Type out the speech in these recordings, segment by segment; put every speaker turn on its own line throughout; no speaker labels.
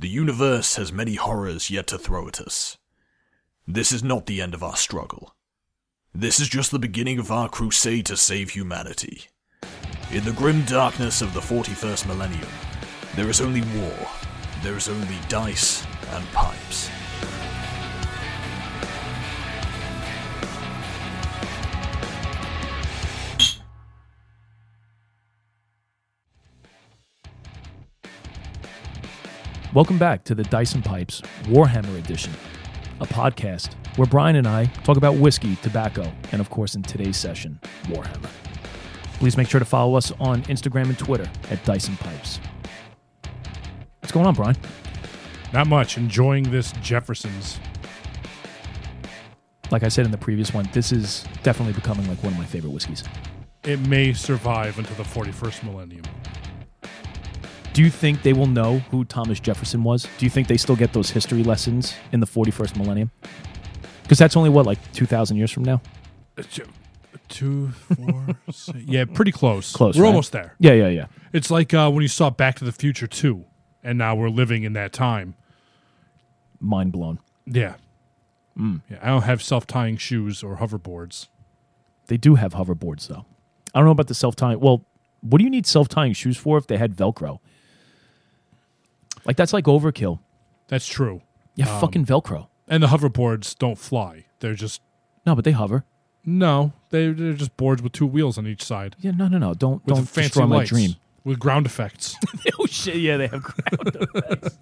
The universe has many horrors yet to throw at us. This is not the end of our struggle. This is just the beginning of our crusade to save humanity. In the grim darkness of the 41st millennium, there is only war. There is only dice and pipes.
Welcome back to the Dice and Pipes Warhammer Edition, a podcast where Brian and I talk about whiskey, tobacco, and of course, in today's session, Warhammer. Please make sure to follow us on Instagram and Twitter at Dice and Pipes. What's going on, Brian?
Not much. Enjoying this Jefferson's.
Like I said in the previous one, this is definitely becoming like one of my favorite whiskeys.
It may survive until the 41st millennium.
Do you think they will know who Thomas Jefferson was? Do you think they still get those history lessons in the 41st millennium? Because that's only what, like 2,000 years from now?
Uh, two- Two, four, six. Yeah, pretty close.
Close,
We're
right?
almost there.
Yeah, yeah, yeah.
It's like uh, when you saw Back to the Future 2, and now we're living in that time.
Mind blown.
Yeah.
Mm.
Yeah, I don't have self tying shoes or hoverboards.
They do have hoverboards, though. I don't know about the self tying. Well, what do you need self tying shoes for if they had Velcro? Like, that's like overkill.
That's true.
Yeah, fucking Velcro.
And the hoverboards don't fly. They're just,
No, but they hover.
no, they, they're just boards with two wheels on each side.
Yeah, no, no, no. Don't
With
don't
fancy
destroy my
lights.
dream.
With ground effects.
oh shit! Yeah, they have ground effects.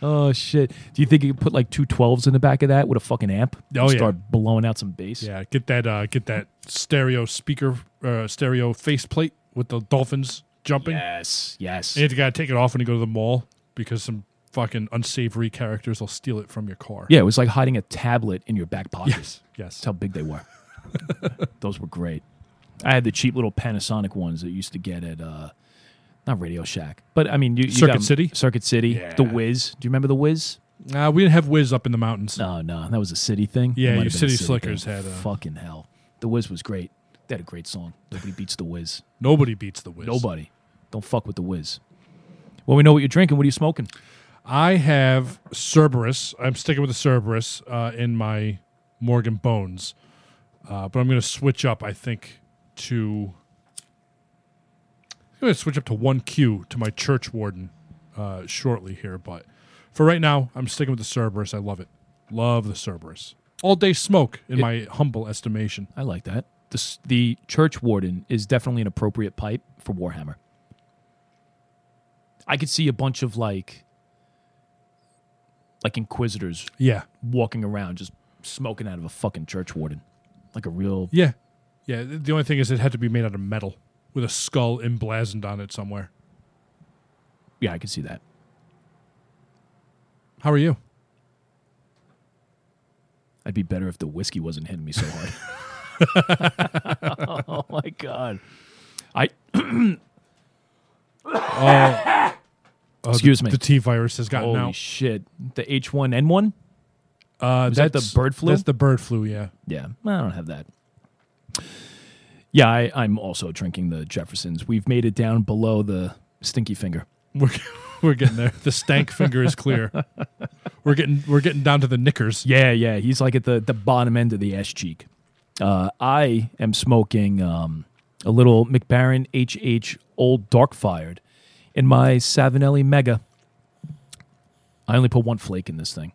Oh shit! Do you think you could put like two 12s in the back of that with a fucking amp?
Oh,
and
yeah.
Start blowing out some bass.
Yeah, get that uh get that stereo speaker uh stereo faceplate with the dolphins jumping.
Yes. Yes.
And you gotta take it off when you go to the mall because some fucking unsavory characters will steal it from your car.
yeah, it was like hiding a tablet in your back pocket.
Yes. Yes.
That's how big they were. Those were great. I had the cheap little Panasonic ones that you used to get at uh not Radio Shack, but I mean you, you
Circuit
got
City?
Circuit City,
Yeah.
the Wiz. Do you remember the Wiz?
Uh, we didn't have Wiz up in the mountains.
No, no, that was a city thing.
Yeah, your
a
City Slickers
thing.
had a-
fucking hell. The Wiz was great. They had a great song. Nobody beats the Wiz.
Nobody beats the Wiz.
Nobody. Don't fuck with the Wiz. Well, we know what you're drinking. What are you smoking?
I have Cerberus. I'm sticking with the Cerberus uh, in my Morgan Bones, uh, but I'm going to switch up. I think to I'm going to switch up to one Q to my Church Warden uh, shortly here. But for right now, I'm sticking with the Cerberus. I love it. Love the Cerberus. All day smoke, in
It-
my humble estimation.
I like that. The, the Church Warden is definitely an appropriate pipe for Warhammer. I could see a bunch of like, like Inquisitors
Yeah,
walking around just smoking out of a fucking Church Warden, like a real.
yeah, yeah. The the only thing is, it had to be made out of metal with a skull emblazoned on it somewhere.
Yeah, I could see that.
How are you?
I'd be better if the whiskey wasn't hitting me so hard. oh my god! I
Oh,
Excuse
the,
me.
The T virus has gotten
holy
out.
shit! The H1N1.
Uh,
Is that the bird flu?
That's the bird flu. Yeah.
Yeah, I don't have that. Yeah, I, I'm also drinking the Jeffersons. We've made it down below the stinky finger.
We're we're getting there. The stank finger is clear. We're getting we're getting down to the knickers.
Yeah, yeah, he's like at the, the bottom end of the ass cheek. Uh, I am smoking um, a little Mac Baren HH Old Dark Fired in my Savinelli Mega. I only put one flake in this thing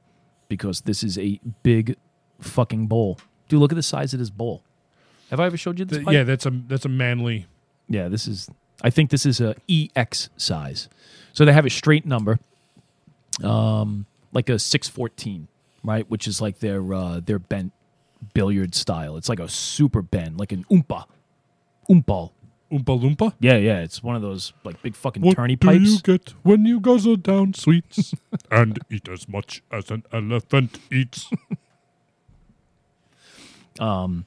because this is a big fucking bowl. Dude, look at the size of this bowl. Have I ever showed you this?
Th-
pipe?
yeah, that's a that's a manly.
Yeah, this is. I think this is a EX size. So they have a straight number, um, like a six fourteen, right? Which is like their uh, their bent billiard style. It's like a super bend, like an oompa, oompal.
Oompa Loompa.
Yeah, yeah. It's one of those like big fucking
What
turny
do you get when you guzzle down sweets and eat as much as an elephant eats?
Um,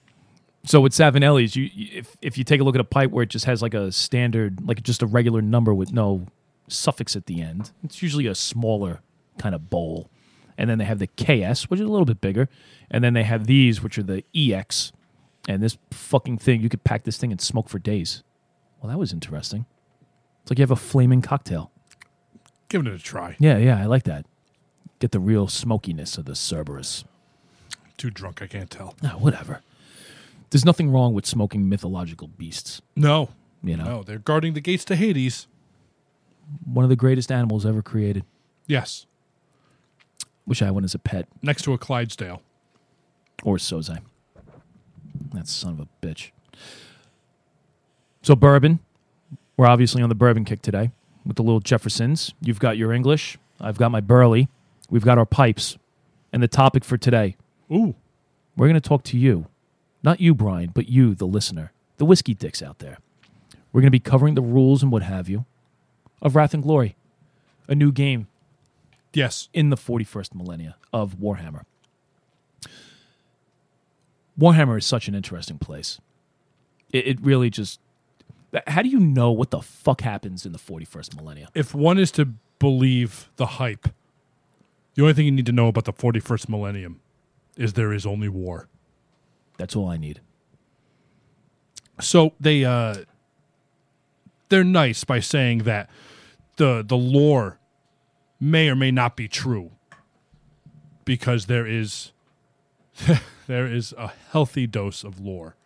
so with Savinelli's, you you- if if you take a look at a pipe where it just has like a standard, like just a regular number with no suffix at the end, it's usually a smaller kind of bowl. And then they have the KS, which is a little bit bigger, and then they have these, which are the EX. And this fucking thing, you could pack this thing and smoke for days. Well, that was interesting. It's like you have a flaming cocktail.
Giving it a try.
Yeah, yeah, I like that. get the real smokiness of the Cerberus.
Too drunk, I can't tell.
Ah, whatever. There's nothing wrong with smoking mythological beasts.
No,
You know,
no, they're guarding the gates to Hades.
one of the greatest animals ever created.
Yes,
Wish I had one as a pet
next to a Clydesdale.
or Soze. That son of a bitch. So bourbon. We're obviously on the bourbon kick today with the little Jeffersons. You've got your English. I've got my Burley. We've got our pipes. And the topic for today,
Ooh,
we're going to talk to you. Not you, Brian, but you, the listener, the whiskey dicks out there. We're going to be covering the rules and what have you of Wrath and Glory, a new game
yes.
in the 41st millennia of Warhammer. Warhammer is such an interesting place. It, it really just. How do you know what the fuck happens in the 41st millennium?
If one is to believe the hype, the only thing you need to know about the 41st millennium is there is only war.
That's all I need.
So they uh they're nice by saying that the the lore may or may not be true because there is there is a healthy dose of lore.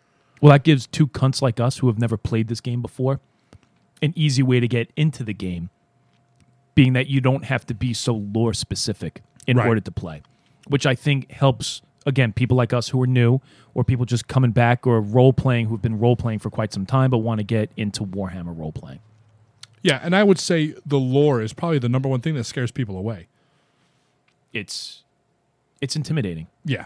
Well, that gives two cunts like us who have never played this game before an easy way to get into the game, being that you don't have to be so lore specific in
Right.
order to play, which I think helps, again, people like us who are new or people just coming back or role playing who've been role playing for quite some time but want to get into Warhammer role playing.
Yeah, and I would say the lore is probably the number one thing that scares people away.
It's it's intimidating.
Yeah.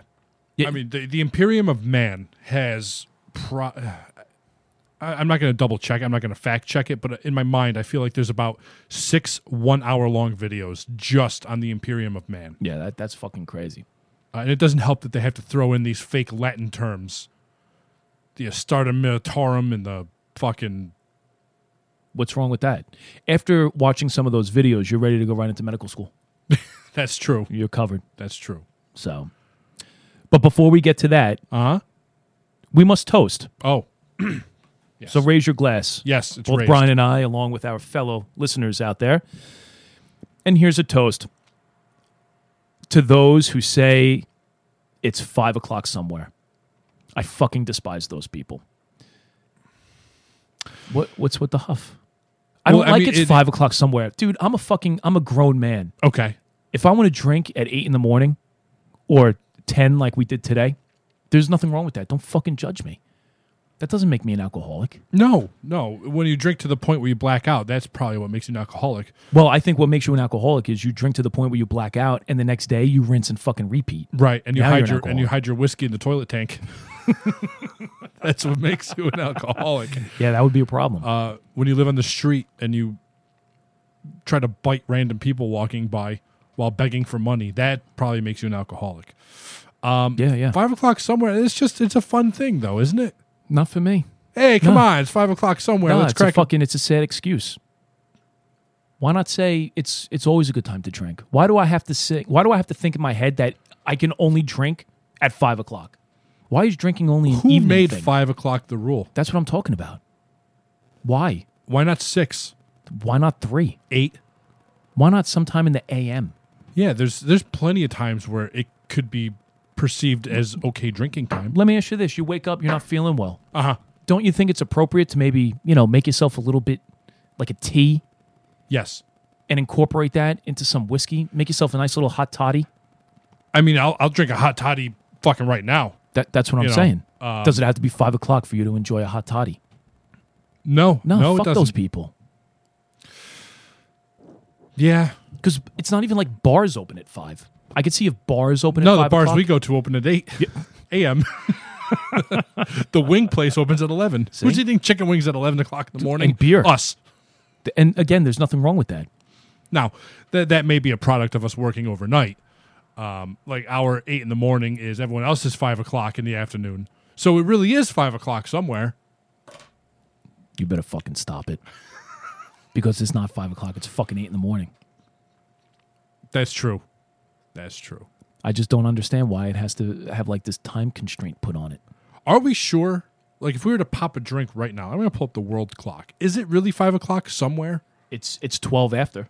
Yeah.
I mean, the, the Imperium of Man has. Pro- I'm not going to double check. I'm not going to fact check it, but in my mind, I feel like there's about six one hour long videos just on the Imperium of Man.
Yeah, that, that's fucking crazy.
Uh, and it doesn't help that they have to throw in these fake Latin terms the Astra Militarum and the fucking.
What's wrong with that? After watching some of those videos, you're ready to go right into medical school.
That's true.
You're covered.
That's true.
So, but before we get to that,
Uh huh.
We must toast.
Oh. yes.
So raise your glass.
yes, it's
Both
raised.
Brian and I, along with our fellow listeners out there. And here's a toast to those who say it's five o'clock somewhere. I fucking despise those people. What what's with the huff? I don't
I
like
mean,
it's
it-
five o'clock somewhere. Dude, I'm a fucking I'm a grown man.
Okay.
If I want to drink at eight in the morning or ten like we did today, there's nothing wrong with that. Don't fucking judge me. That doesn't make me an alcoholic.
No, no. When you drink to the point where you black out, that's probably what makes you an alcoholic.
Well, I think what makes you an alcoholic is you drink to the point where you black out, and the next day you rinse and fucking repeat.
Right, and you
Now you're
hide
an
your and you
alcoholic.
hide your whiskey in the toilet tank. That's what makes you an alcoholic.
Yeah, that would be a problem.
Uh, when you live on the street and you try to bite random people walking by while begging for money, that probably makes you an alcoholic.
Um, yeah, yeah.
Five o'clock somewhere. It's just it's a fun thing though, isn't it?
Not for me.
Hey, come
No.
on! It's five o'clock somewhere.
No,
Let's
it's a
crack. a-
fucking. It's a sad excuse. Why not say it's it's always a good time to drink? Why do I have to say? Why do I have to think in my head that I can only drink at five o'clock? Why is drinking only an
Who
evening
made
thing?
five o'clock the rule?
That's what I'm talking about. Why?
Why not six,
Why not three?
eight?
Why not sometime in the a.m.?
Yeah, there's there's plenty of times where it could be perceived as okay drinking time.
Let me ask you this: You wake up, you're not feeling well.
Uh huh.
Don't you think it's appropriate to maybe you know make yourself a little bit like a tea
Yes.
and incorporate that into some whiskey? Make yourself a nice little hot toddy.
I mean, I'll I'll drink a hot toddy fucking right now.
That, that's what I'm
You know,
saying.
uh,
Does it have to be five o'clock for you to enjoy a hot toddy?
No,
No,
no, it
fuck
doesn't.
those people.
Yeah.
Because it's not even like bars open at five. I could see if bars open
No,
at
the bars
o'clock.
we go to open at eight a.m. the wing place opens at eleven.
See?
Who's eating chicken wings at eleven o'clock in the morning?
and beer.
Us.
and again, there's nothing wrong with that.
Now that that may be a product of us working overnight. Um, like our eight in the morning is everyone else's five o'clock in the afternoon. So it really is five o'clock somewhere.
You better fucking stop it. because it's not five o'clock. It's fucking eight in the morning.
That's true. That's true.
I just don't understand why it has to have like this time constraint put on it.
Are we sure? Like, if we were to pop a drink right now, I'm going to pull up the world clock. Is it really five o'clock somewhere?
It's it's twelve after.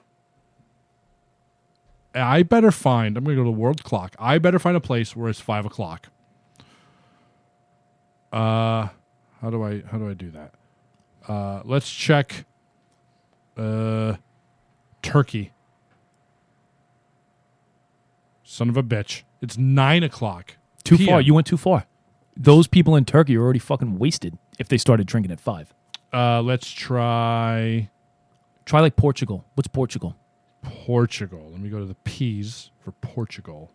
I better find. I'm gonna go to the world clock. I better find a place where it's five o'clock. Uh, how do I how do I do that? Uh, let's check. Uh, Turkey. Son of a bitch! It's nine o'clock.
Too
PM.
far. You went too far. Those people in Turkey are already fucking wasted if they started drinking at five.
Uh, let's try
Try like Portugal. What's Portugal?
Portugal. Let me go to the P's for Portugal.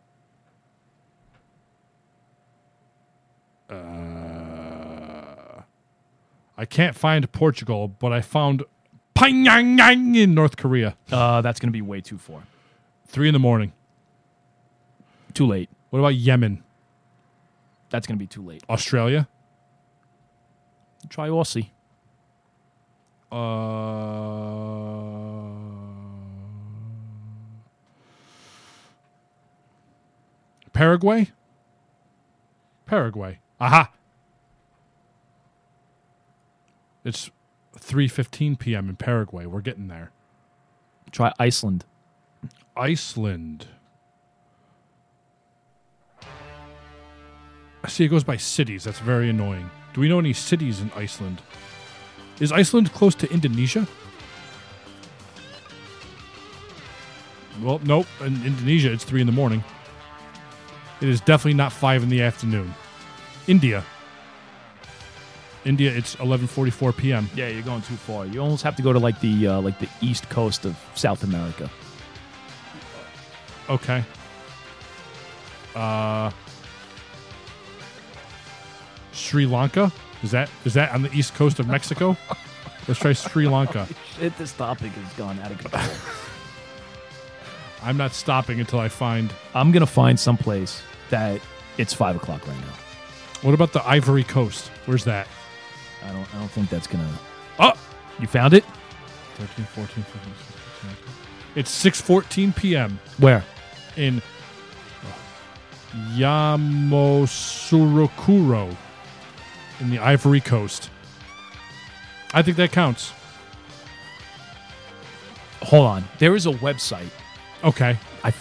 Uh, I can't find Portugal, but I found Pyongyang in North Korea.
Uh, that's gonna be way too far.
Three in the morning.
Too late.
What about Yemen?
That's gonna be too late.
Australia?
Try Aussie.
Uh, Paraguay? Paraguay. Aha. It's 3:15 p.m. in Paraguay. We're getting there.
Try Iceland.
Iceland. See it goes by cities. That's very annoying. Do we know any cities in Iceland? Is Iceland close to Indonesia? Well, nope. In Indonesia, it's three in the morning. It is definitely not five in the afternoon. India. India, it's 11:44 p.m.
Yeah, you're going too far. You almost have to go to like the uh, like the east coast of South America.
Okay. Uh, Sri Lanka is that is that on the east coast of Mexico? Let's try Sri Lanka.
Shit, this topic has gone out of control.
I'm not stopping until I find.
I'm gonna find someplace that it's five o'clock right now.
What about the Ivory Coast? Where's that?
I don't. I don't think that's gonna.
Oh,
You found it?
13, 14, 15, 16, 17. It's 6:14 p.m.
Where?
in Yamoussoukro in the Ivory Coast. I think that counts.
Hold on. There is a website.
Okay.
I.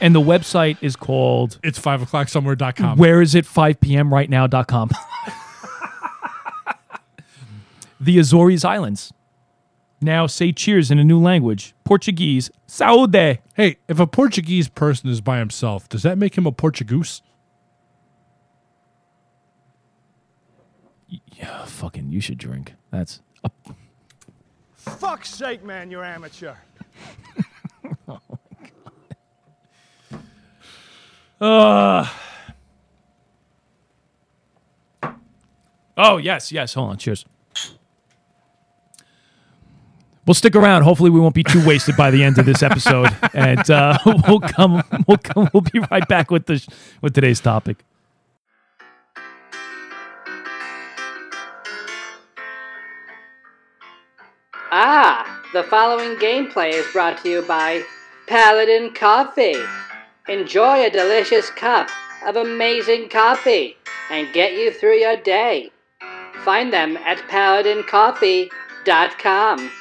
And the website is called
It's five o'clock somewhere.com.
Where is it 5 p.m. right now.com. the Azores Islands. Now say cheers in a new language. Portuguese. Saúde.
Hey, if a Portuguese person is by himself, does that make him a Portugoose?
Yeah, fucking, you should drink. That's. A,
Fuck's sake, man, you're amateur.
oh, yes, yes. Hold on. Cheers. We'll stick around. Hopefully, we won't be too wasted by the end of this episode, and uh, we'll come. We'll come. We'll be right back with the with today's topic.
The following gameplay is brought to you by Paladin Coffee. Enjoy a delicious cup of amazing coffee and get you through your day. Find them at paladincoffee.com.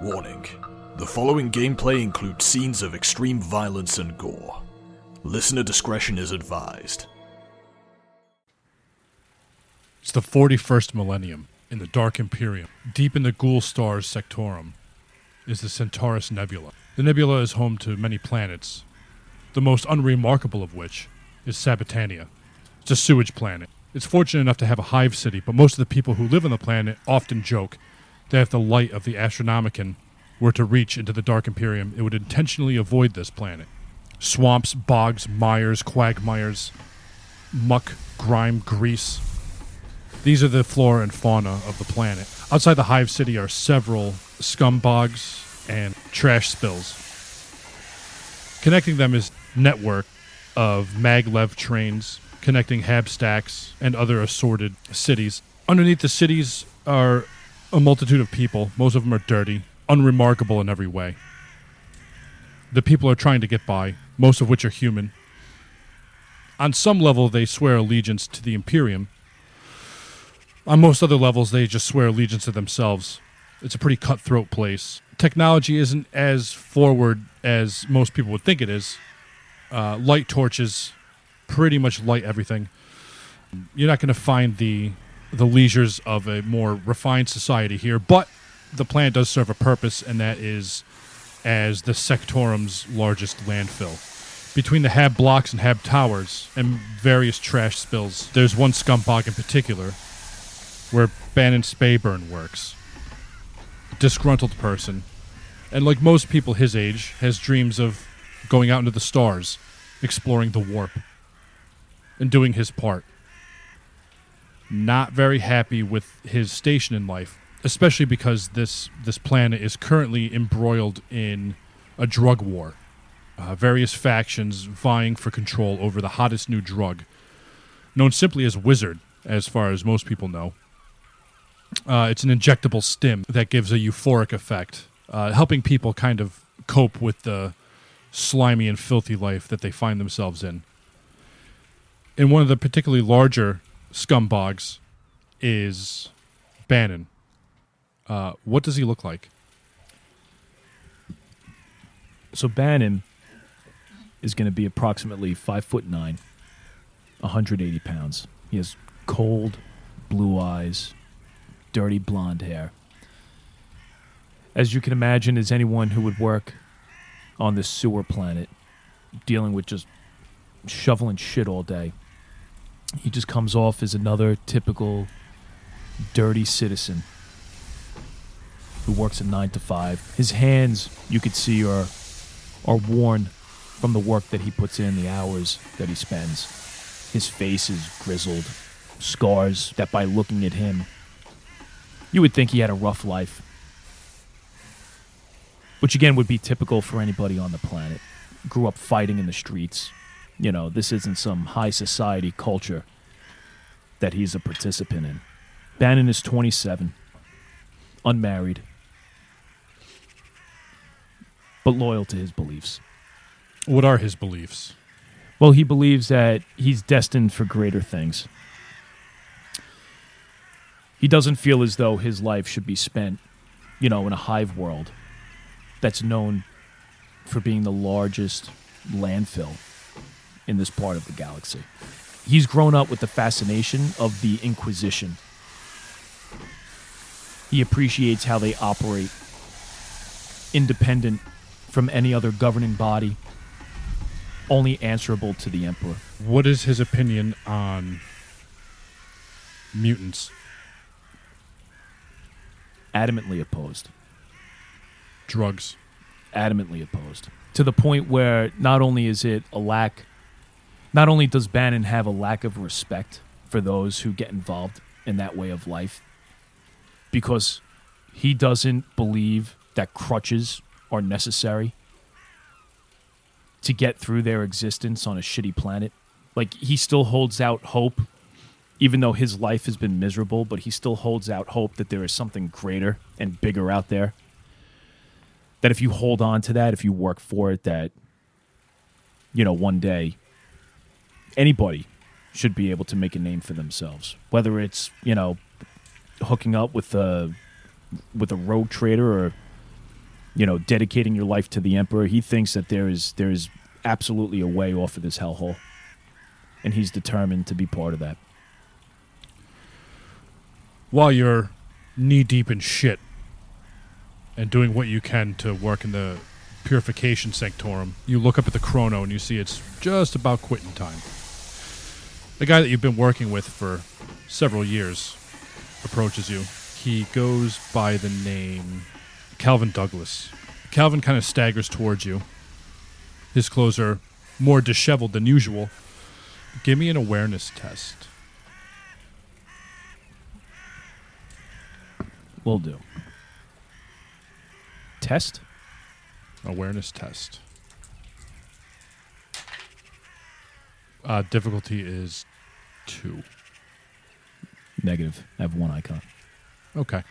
Warning. The following gameplay includes scenes of extreme violence and gore. Listener discretion is advised.
It's the 41st millennium in the Dark Imperium. Deep in the Ghoul Stars Sectorum is the Centaurus Nebula. The nebula is home to many planets, the most unremarkable of which is Sabatania. It's a sewage planet. It's fortunate enough to have a hive city, but most of the people who live on the planet often joke that if the light of the Astronomicon were to reach into the Dark Imperium, it would intentionally avoid this planet. Swamps, bogs, mires, quagmires, muck, grime, grease, these are the flora and fauna of the planet. Outside the hive city are several scum bogs and trash spills. Connecting them is network of maglev trains connecting Habstacks and other assorted cities. Underneath the cities are a multitude of people. Most of them are dirty, unremarkable in every way. The people are trying to get by, most of which are human. on some level, they swear allegiance to the Imperium. On most other levels, they just swear allegiance to themselves. It's a pretty cutthroat place. Technology isn't as forward as most people would think it is. Uh, light torches pretty much light everything. You're not going to find the the leisures of a more refined society here, but the plant does serve a purpose, and that is as the Sectorum's largest landfill. Between the Hab blocks and Hab towers and various trash spills, there's one scumbag in particular where Bannon Spayburn works. Disgruntled person, and like most people his age, has dreams of going out into the stars, exploring the warp, and doing his part. Not very happy with his station in life, especially because this this planet is currently embroiled in a drug war. Uh, various factions vying for control over the hottest new drug, known simply as Wizard, as far as most people know. Uh, it's an injectable stim that gives a euphoric effect, uh, helping people kind of cope with the slimy and filthy life that they find themselves in. And one of the particularly larger scumbags is Bannon. Uh, what does he look like?
So Bannon is going to be approximately five foot nine, 180 pounds. He has cold blue eyes, dirty blonde hair. As you can imagine, as anyone who would work on this sewer planet, dealing with just shoveling shit all day, he just comes off as another typical dirty citizen who works a nine to five. His hands, you could see, are are worn from the work that he puts in, the hours that he spends. His face is grizzled, scars that by looking at him, you would think he had a rough life. Which again would be typical for anybody on the planet. Grew up fighting in the streets. You know, this isn't some high society culture that he's a participant in. Bannon is 27, unmarried, but loyal to his beliefs.
What are his beliefs?
Well, he believes that he's destined for greater things. He doesn't feel as though his life should be spent, you know, in a hive world that's known for being the largest landfill in this part of the galaxy. He's grown up with the fascination of the Inquisition. He appreciates how they operate independent from any other governing body, only answerable to the Emperor.
What is his opinion on mutants?
Adamantly opposed.
Drugs.
Adamantly opposed. To the point where not only is it a lack, not only does Bannon have a lack of respect for those who get involved in that way of life, because he doesn't believe that crutches are necessary to get through their existence on a shitty planet. Like he still holds out hope, even though his life has been miserable, but he still holds out hope that there is something greater and bigger out there. That if you hold on to that, if you work for it, that, you know, one day anybody should be able to make a name for themselves. Whether it's, you know, hooking up with a with a rogue trader or you know, dedicating your life to the emperor. He thinks that there is there is absolutely a way off of this hellhole, and he's determined to be part of that.
While you're knee deep in shit and doing what you can to work in the purification sanctorum, you look up at the chrono and you see it's just about quitting time. The guy that you've been working with for several years approaches you. He goes by the name Calvin Douglas. Calvin kind of staggers towards you. His clothes are more disheveled than usual. Give me an awareness test.
Will do. Test.
Awareness test. Uh, difficulty is two.
Negative. I have one icon.
Okay.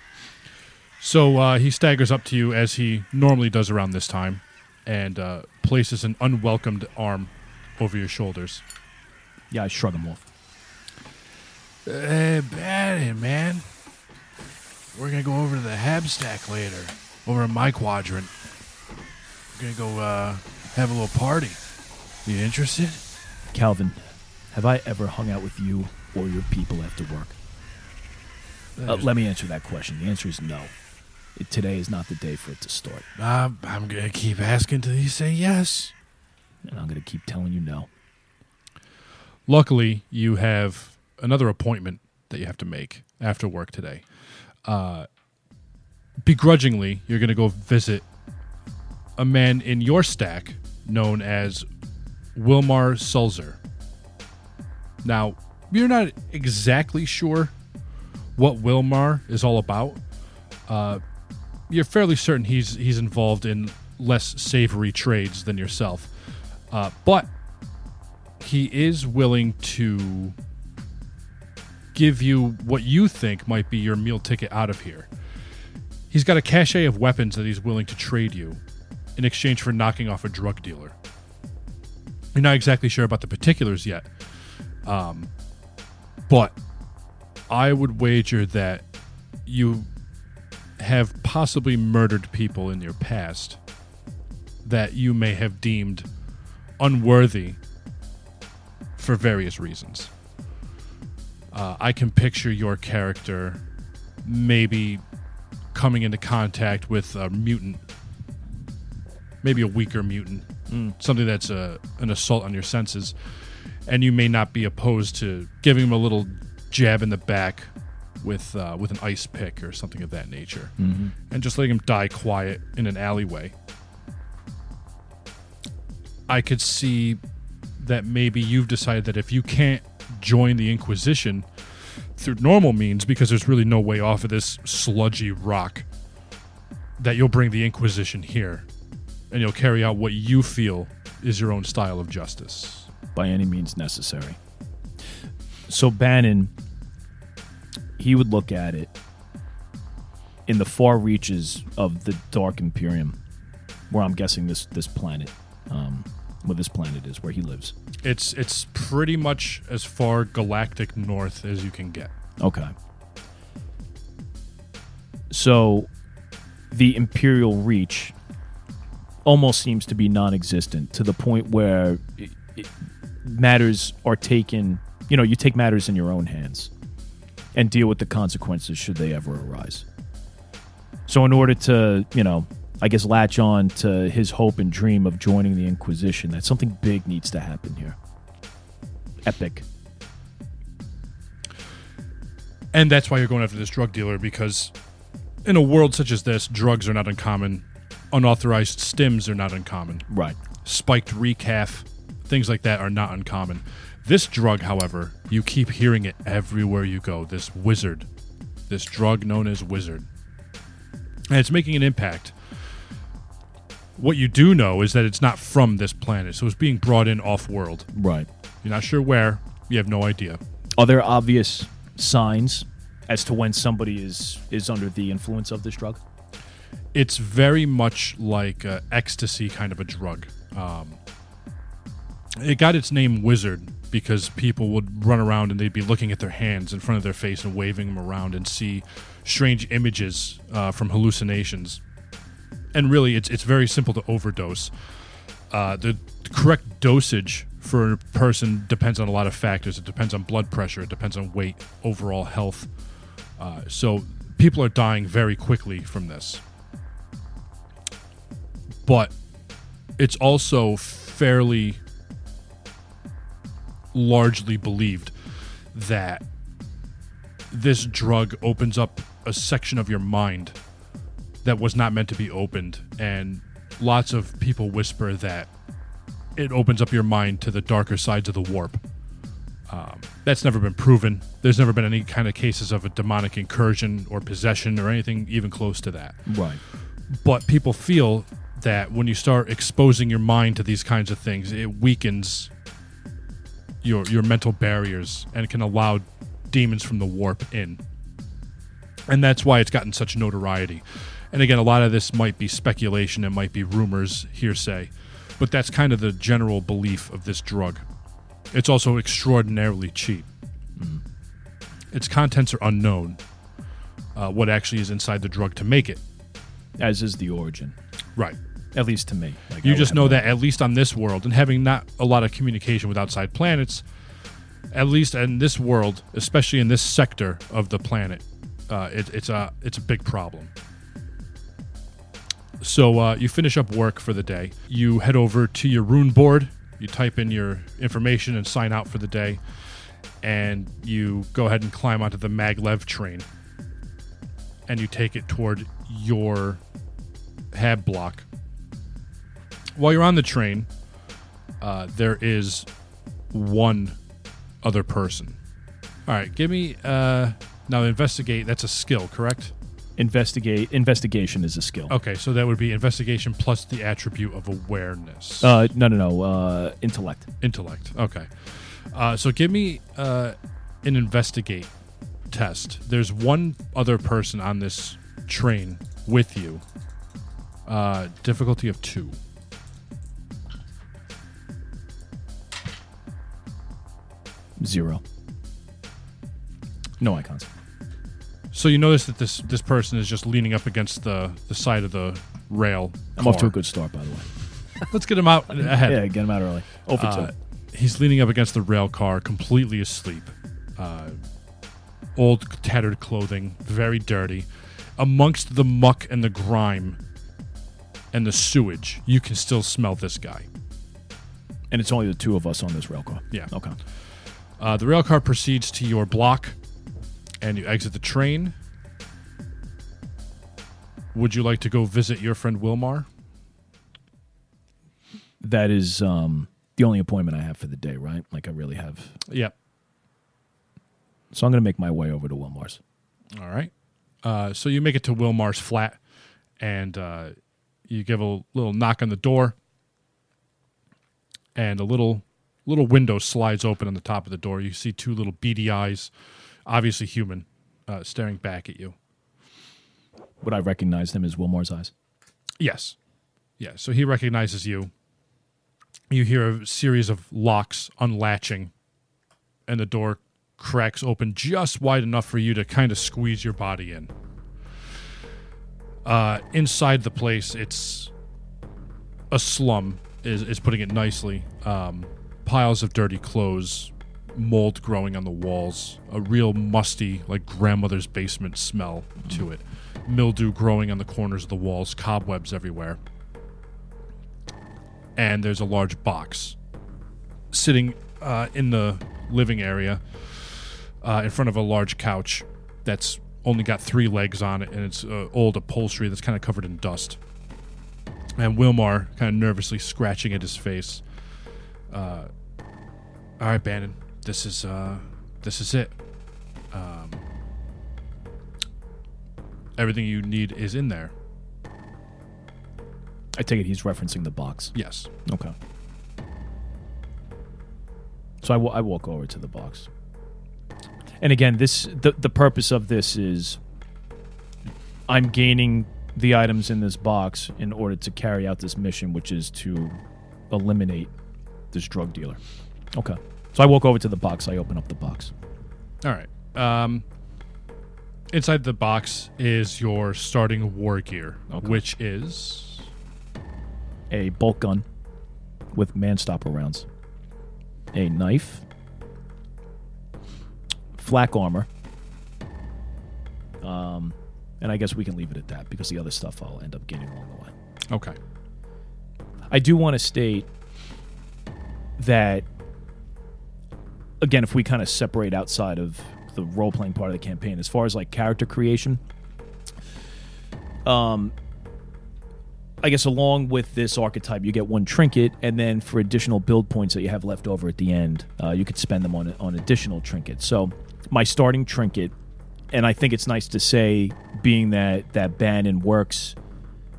So uh, he staggers up to you as he normally does around this time and uh, places an unwelcomed arm over your shoulders.
Yeah, I shrug him off.
Hey, Bannon, man. We're gonna go over to the Hab Stack later, over in my quadrant. We're gonna go uh, have a little party. You interested?
Calvin, have I ever hung out with you or your people after work? Uh, let me answer that question. The answer is no. Today is not the day for it to start,
Uh, I'm gonna keep asking till you say yes.
and I'm going to keep telling you no.
Luckily, you have another appointment that you have to make after work today. Uh, begrudgingly, you're going to go visit a man in your stack known as Wilmar Sulzer. Now, you're not exactly sure what Wilmar is all about. Uh, you're fairly certain he's he's involved in less savory trades than yourself, uh, but he is willing to give you what you think might be your meal ticket out of here. He's got a cachet of weapons that he's willing to trade you in exchange for knocking off a drug dealer. You're not exactly sure about the particulars yet, um, but I would wager that you have possibly murdered people in your past that you may have deemed unworthy for various reasons. Uh, I can picture your character maybe coming into contact with a mutant, maybe a weaker mutant, something that's a, an assault on your senses, and you may not be opposed to giving him a little jab in the back with uh, with an ice pick or something of that nature, and just letting him die quiet in an alleyway. I could see that maybe you've decided that if you can't join the Inquisition through normal means, because there's really no way off of this sludgy rock, that you'll bring the Inquisition here and you'll carry out what you feel is your own style of justice.
by any means necessary. So Bannon, he would look at it in the far reaches of the Dark Imperium, where I'm guessing this this planet, um, where this planet is, where he lives.
It's it's pretty much as far galactic north as you can get.
Okay. So the Imperial reach almost seems to be non existent to the point where it, it, matters are taken, you know, you take matters in your own hands and deal with the consequences should they ever arise. So, in order to, you know, I guess latch on to his hope and dream of joining the Inquisition, that something big needs to happen here. Epic.
And that's why you're going after this drug dealer because in a world such as this, drugs are not uncommon. Unauthorized stims are not uncommon.
Right.
Spiked recaf, things like that are not uncommon. This drug, however, you keep hearing it everywhere you go. This wizard, this drug known as wizard. And it's making an impact. What you do know is that it's not from this planet, so it's being brought in off world.
Right.
You're not sure where, you have no idea.
Are there obvious signs as to when somebody is is under the influence of this drug?
it's very much like ecstasy kind of a drug. Um, it got its name Wizard because people would run around and they'd be looking at their hands in front of their face and waving them around and see strange images uh, from hallucinations. And really, it's it's very simple to overdose. Uh, the correct dosage for a person depends on a lot of factors. It depends on blood pressure. It depends on weight, overall health. Uh, so people are dying very quickly from this but it's also fairly largely believed that this drug opens up a section of your mind that was not meant to be opened. And lots of people whisper that it opens up your mind to the darker sides of the warp. Um, that's never been proven. There's never been any kind of cases of a demonic incursion or possession or anything even close to that.
Right.
but people feel that when you start exposing your mind to these kinds of things, it weakens your your mental barriers and can allow demons from the warp in. And that's why it's gotten such notoriety. And again, a lot of this might be speculation, it might be rumors, hearsay, but that's kind of the general belief of this drug. It's also extraordinarily cheap. Its contents are unknown. Uh, what actually is inside the drug to make it?
As is the origin,
Right.
At least to me. Like,
You
I
just know that at least on this world, and having not a lot of communication with outside planets, at least in this world, especially in this sector of the planet, uh, it, it's a it's a big problem. So uh, you finish up work for the day. You head over to your rune board. You type in your information and sign out for the day, and you go ahead and climb onto the maglev train. And you take it toward your hab block while you're on the train, uh, there is one other person. All right, give me uh, now investigate. That's a skill, correct?
investigate. Investigation is a skill.
Okay, so that would be investigation plus the attribute of awareness,
Uh, no, no, no. Uh, intellect.
intellect. Okay, uh, so give me uh, an investigate test. There's one other person on this train with you. Uh, difficulty of two.
Zero. No icons.
So you notice that this this person is just leaning up against the the side of the rail.
I'm off to
car.
a good start, by the way.
Let's get him out ahead.
Yeah, get him out early. Over
Uh,
two.
he's leaning up against the rail car, completely asleep. Uh, old, tattered clothing, very dirty. Amongst the muck and the grime and the sewage, you can still smell this guy.
And it's only the two of us on this rail car.
Yeah.
Okay.
Uh, the rail car proceeds to your block, and you exit the train. Would you like to go visit your friend Wilmar?
That is um, the only appointment I have for the day, right? Like I really have.
Yep.
So I'm going to make my way over to Wilmar's.
All right. Uh, so you make it to Wilmar's flat, and uh, you give a little knock on the door, and a little little window slides open on the top of the door. You see two little beady eyes, obviously human, uh, staring back at you.
Would I recognize them as Wilmar's eyes?
Yes. Yeah. So he recognizes you. You hear a series of locks unlatching, and the door cracks open just wide enough for you to kind of squeeze your body in. Uh, inside the place, it's a slum, is, is putting it nicely. Um, piles of dirty clothes, mold growing on the walls, a real musty, like grandmother's basement smell to it mildew growing on the corners of the walls, cobwebs everywhere. And there's a large box sitting uh, in the living area uh, in front of a large couch that's only got three legs on it, and it's uh, old upholstery that's kind of covered in dust. And Wilmar kind of nervously scratching at his face. Uh, all right, Bannon, this is uh, this is it. Um, everything you need is in there.
I take it he's referencing the box.
Yes.
Okay. So I I walk over to the box. And again, this the the purpose of this is I'm gaining the items in this box in order to carry out this mission, which is to eliminate this drug dealer. Okay. So I walk over to the box. I open up the box.
All right. Um, inside the box is your starting war gear,
Okay.
which is
A bolt gun with man stopper rounds, a knife, flak armor. Um, and I guess we can leave it at that because the other stuff I'll end up getting along the way.
okay.
I do want to state that again, if we kind of separate outside of the role playing part of the campaign, as far as like character creation, um, I guess along with this archetype, you get one trinket, and then for additional build points that you have left over at the end, uh, you could spend them on on additional trinkets. So my starting trinket, and I think it's nice to say, being that that Bannon works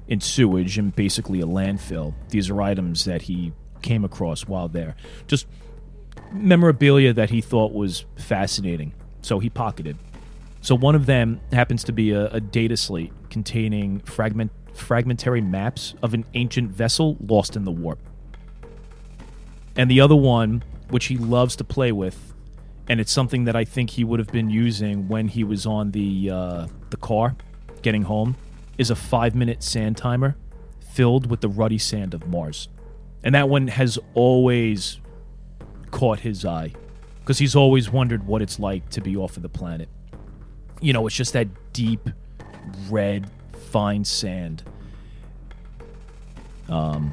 in sewage and basically a landfill. These are items that he came across while there. Just memorabilia that he thought was fascinating. So he pocketed. So one of them happens to be a, a data slate containing fragment fragmentary maps of an ancient vessel lost in the warp. And the other one which he loves to play with, and it's something that I think he would have been using when he was on the uh, the car getting home, is a five minute sand timer filled with the ruddy sand of Mars, and that one has always caught his eye because he's always wondered what it's like to be off of the planet. You know, it's just that deep red, fine sand. Um,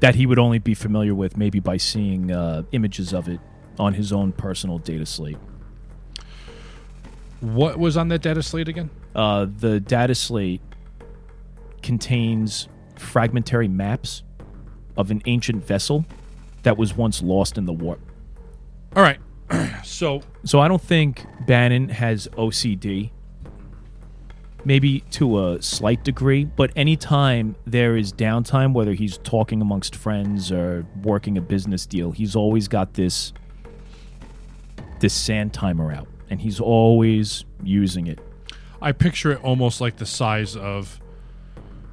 that he would only be familiar with maybe by seeing uh, images of it on his own personal data slate.
What was on that data slate again?
Uh, the data slate contains fragmentary maps of an ancient vessel that was once lost in the warp.
All right. so
So I don't think Bannon has OCD. Maybe to a slight degree, but anytime there is downtime, whether he's talking amongst friends or working a business deal, he's always got this this sand timer out, and he's always using it.
I picture it almost like the size of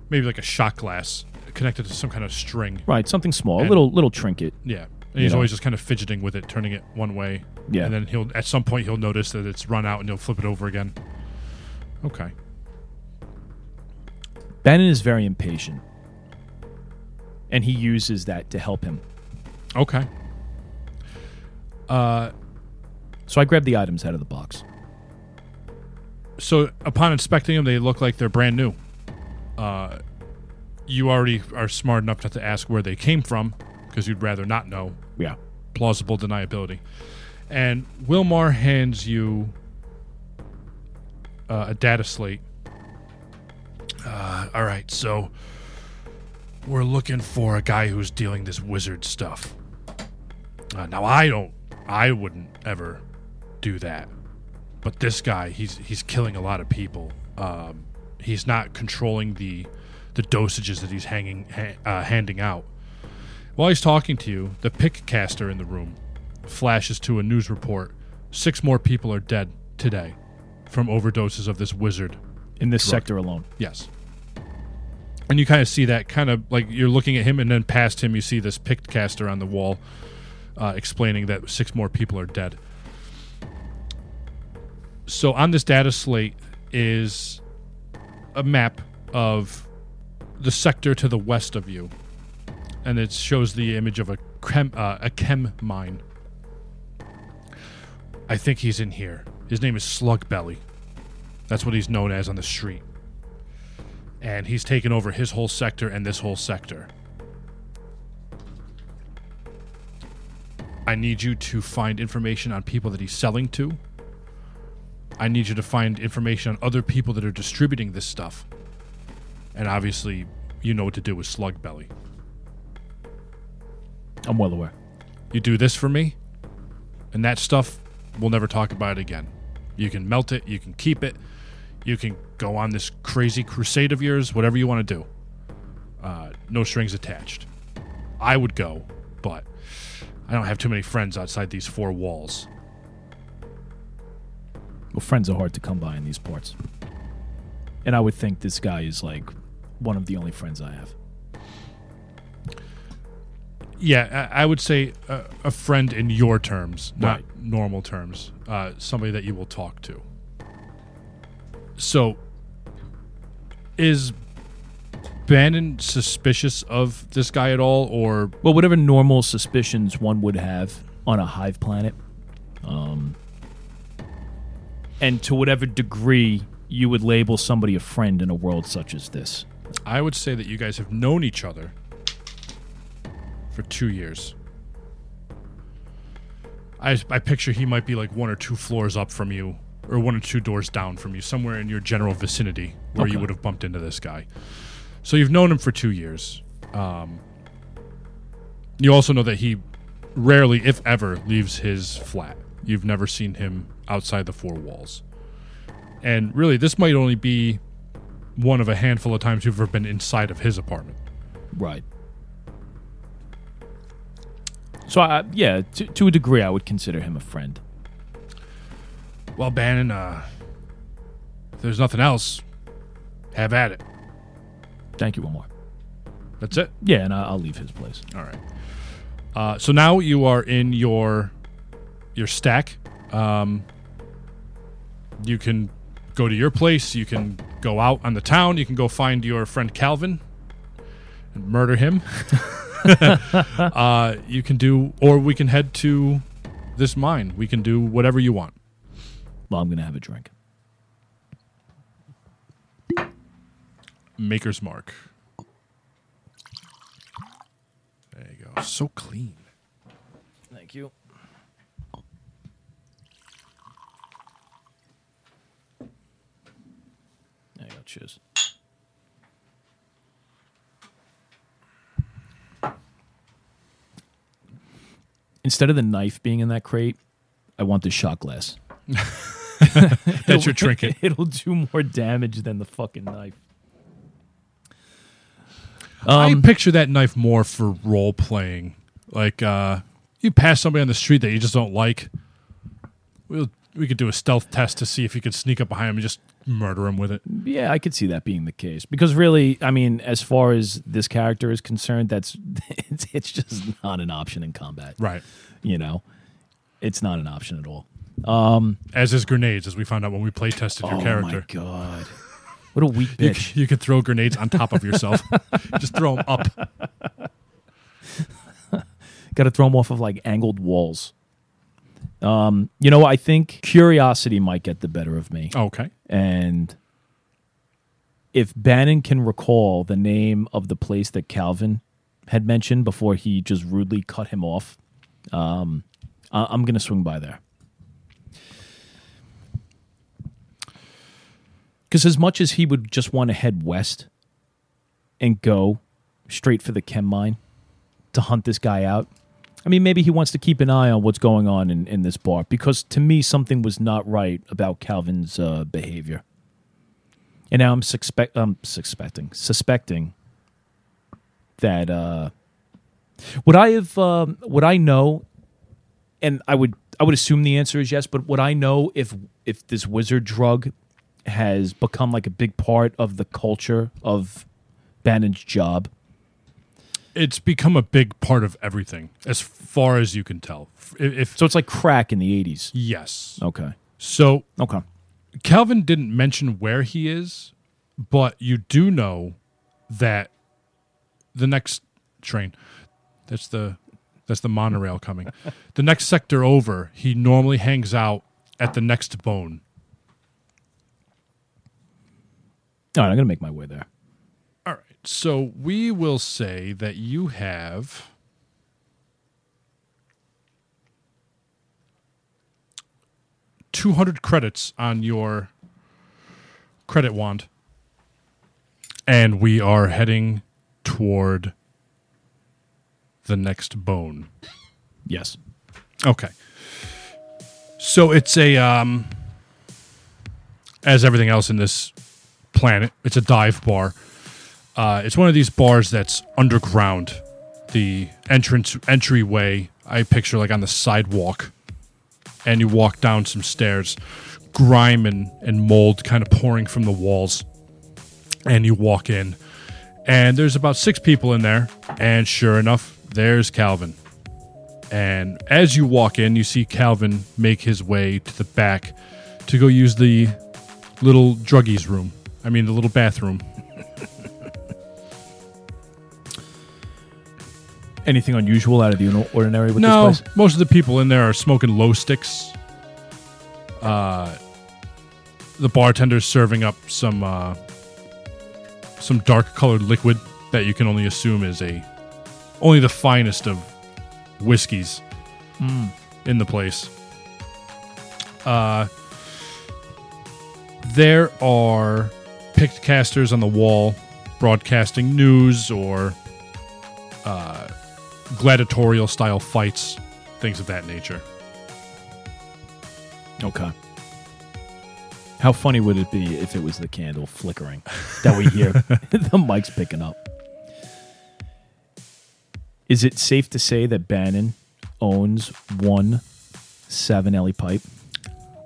maybe like a shot glass connected to some kind of string.
Right, something small, a
And-
little little trinket.
Yeah. And he's always just kind of fidgeting with it, turning it one way.
Yeah.
And then he'll at some point he'll notice that it's run out and he'll flip it over again. Okay.
Bannon is very impatient, and he uses that to help him.
Okay. Uh
So I grab the items out of the box.
so upon inspecting them, they look like they're brand new. Uh, you already are smart enough not to ask where they came from because you'd rather not know.
Yeah.
Plausible deniability. And Wilmar hands you uh, a data slate. Uh, all right, so we're looking for a guy who's dealing this wizard stuff. Uh, now I don't, I wouldn't ever do that but this guy he's he's killing a lot of people um, he's not controlling the the dosages that he's hanging ha- uh, handing out while he's talking to you the pict caster in the room flashes to a news report six more people are dead today from overdoses of this wizard
In this
Drug.
sector alone.
yes and you kind of see that kind of like you're looking at him and then past him you see this pict caster on the wall uh, explaining that six more people are dead so on this data slate is a map of the sector to the west of you and it shows the image of a chem, uh, a chem mine. I think he's in here. His name is slug belly that's what he's known as on the street. And he's taken over his whole sector and this whole sector. I need you to find information on people that he's selling to. I need you to find information on other people that are distributing this stuff. And obviously, you know what to do with Slug Belly.
I'm well aware.
You do this for me, and that stuff, we'll never talk about it again. You can melt it, you can keep it, you can go on this crazy crusade of yours, whatever you want to do. Uh, no strings attached. I would go, but I don't have too many friends outside these four walls.
Well, friends are hard to come by in these parts. And I would think this guy is like one of the only friends I have.
Yeah, I, I would say a, a friend in your terms, not
Right.
normal terms. Uh, somebody that you will talk to. So, is Bannon suspicious of this guy at all, or
Well, whatever normal suspicions one would have on a hive planet, um, and to whatever degree you would label somebody a friend in a world such as this.
I would say that you guys have known each other for two years. I, I picture he might be like one or two floors up from you, or one or two doors down from you, somewhere in your general vicinity where you would have bumped into this guy. So you've known him for two years. Um, you also know that he rarely, if ever, leaves his flat. You've never seen him outside the four walls. And really, this might only be one of a handful of times you've ever been inside of his apartment.
Right. So, I, yeah, to, to a degree, I would consider him a friend.
Well, Bannon, uh, if there's nothing else, have at it.
Thank you, Omar.
That's it.
Yeah, and I, I'll leave his place.
All right. Uh, so now you are in your your stack. Um, you can go to your place. You can go out on the town. You can go find your friend Calvin and murder him. uh, you can do, or we can head to this mine. We can do whatever you want.
Well, I'm gonna have a drink.
Maker's Mark. There you go. So clean.
Thank you. There you go. Cheers. Instead of the knife being in that crate, I want the shot glass.
That's your trinket.
It'll do more damage than the fucking knife.
I picture that knife more for role playing. Like uh, you pass somebody on the street that you just don't like. We'll we could do a stealth test to see if you could sneak up behind him and just murder him with it.
Yeah, I could see that being the case because really, I mean, as far as this character is concerned, that's it's, it's just not an option in combat.
Right.
You know, it's not an option at all.
Um, As is grenades, as we found out when we play tested your
oh
character.
Oh my god, what a weak
You,
bitch!
c- you could throw grenades on top of yourself. just throw them up.
Got to throw them off of like angled walls. Um, you know, I think curiosity might get the better of me.
Okay.
And if Bannon can recall the name of the place that Calvin had mentioned before he just rudely cut him off, um, I- I'm going to swing by there. Because as much as he would just want to head west and go straight for the chem mine to hunt this guy out, I mean, maybe he wants to keep an eye on what's going on in, in this bar because to me, something was not right about Calvin's uh, behavior. And now I'm suspect I'm suspecting suspecting that uh, would I have um, would I know, and I would I would assume the answer is yes, but would I know if if this wizard drug has become like a big part of the culture of Bannon's job?
It's become a big part of everything, as far as you can tell. If, if
So it's like crack in the '80s.
yes,
Okay.
so
Okay.
Calvin didn't mention where he is, but you do know that the next train that's the that's the monorail coming. the next sector over, he normally hangs out at the next bone.
All right, I'm gonna make my way there.
So we will say that you have two hundred credits on your credit wand. And we are heading toward the next bone.
Yes.
Okay. So it's a um as everything else in this planet, it's a dive bar. Uh, it's one of these bars that's underground. The entrance entryway I picture like on the sidewalk, and you walk down some stairs, grime and, and mold kind of pouring from the walls, and you walk in, and there's about six people in there, and sure enough, there's Calvin. And as you walk in, you see Calvin make his way to the back to go use the little druggies room. I mean, the little bathroom.
Anything unusual out of the ordinary with
no,
this place?
most of the people in there are smoking lho sticks. Uh, the bartender's serving up some uh, some dark colored liquid that you can only assume is a only the finest of whiskeys in the place. Uh, there are pict casters on the wall broadcasting news or uh, gladiatorial style fights, things of that nature.
Okay. How funny would it be if it was the candle flickering that we hear the mic's picking up? Is it safe to say that Bannon owns one Savinelli pipe?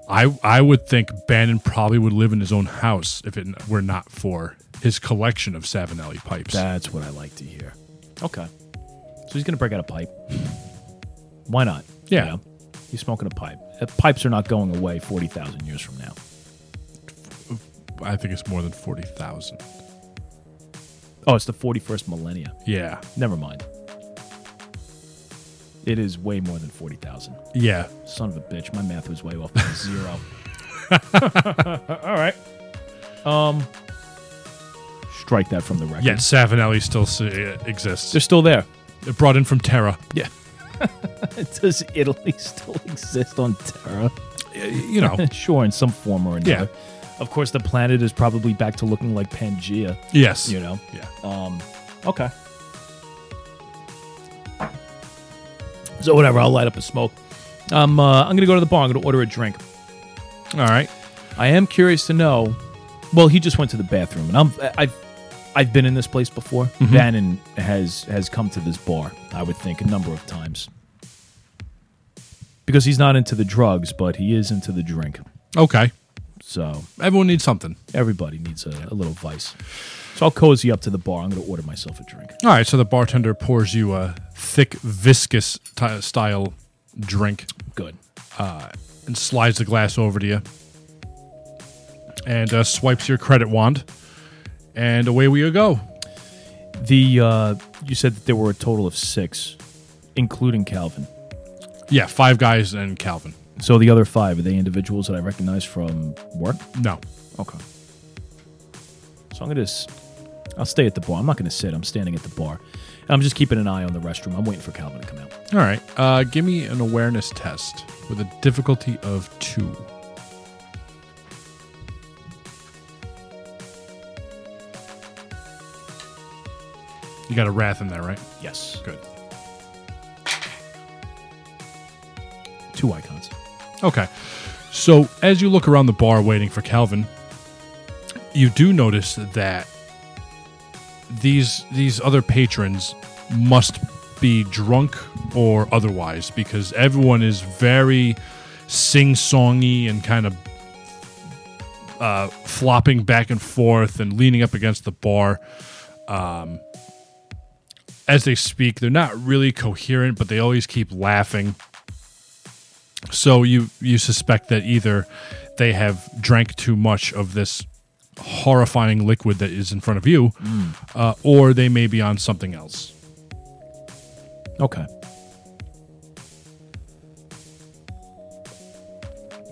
I I would think Bannon probably would live in his own house if it were not for his collection of Savinelli pipes.
That's what I like to hear. Okay. So he's going to break out a pipe. Why not?
Yeah.
You know? He's smoking a pipe. Uh, Pipes are not going away 40,000 years from now.
I think it's more than 40,000.
Oh, it's the 41st millennia.
Yeah.
Never mind. It is way more than 40,000.
Yeah.
Son of a bitch. My math was way off by zero. All right. Um, strike that from the record.
Yet Savinelli still s- uh, exists.
They're still there.
They're brought in from Terra.
Yeah. Does Italy still exist on Terra?
You know.
sure, in some form or another.
Yeah.
Of course, the planet is probably back to looking like Pangea.
yes.
You know.
Yeah.
Um. Okay. So whatever, I'll light up a smoke. Um, uh, I'm gonna go to the bar. I'm gonna order a drink.
All right.
I am curious to know. Well, he just went to the bathroom, and I'm I've I've been in this place before. Bannon has has come to this bar. I would think a number of times because he's not into the drugs, but he is into the drink.
Okay.
So
Everyone needs something.
everybody needs a, a little vice. So I'll cozy up to the bar. I'm going to order myself a drink.
All right. So the bartender pours you a thick, viscous style drink
Good.
and slides the glass over to you and uh, swipes your credit wand. And away we go.
The uh, you said that there were a total of six, including Calvin.
Yeah. Five guys and Calvin.
So the other five are they individuals that I recognize from work?
No.
Okay. So I'm gonna, I'll stay at the bar. I'm not gonna sit. I'm standing at the bar. And I'm just keeping an eye on the restroom. I'm waiting for Calvin to come out.
All right. Uh, give me an awareness test with a difficulty of two. You got a wrath in there, right?
Yes.
Good.
Two icons.
Okay. So as you look around the bar waiting for Calvin, you do notice that these these other patrons must be drunk or otherwise because everyone is very sing-songy and kind of uh, flopping back and forth and leaning up against the bar. Um, as they speak, they're not really coherent, but they always keep laughing. So you you suspect that either they have drank too much of this horrifying liquid that is in front of you, uh, or they may be on something else.
Okay.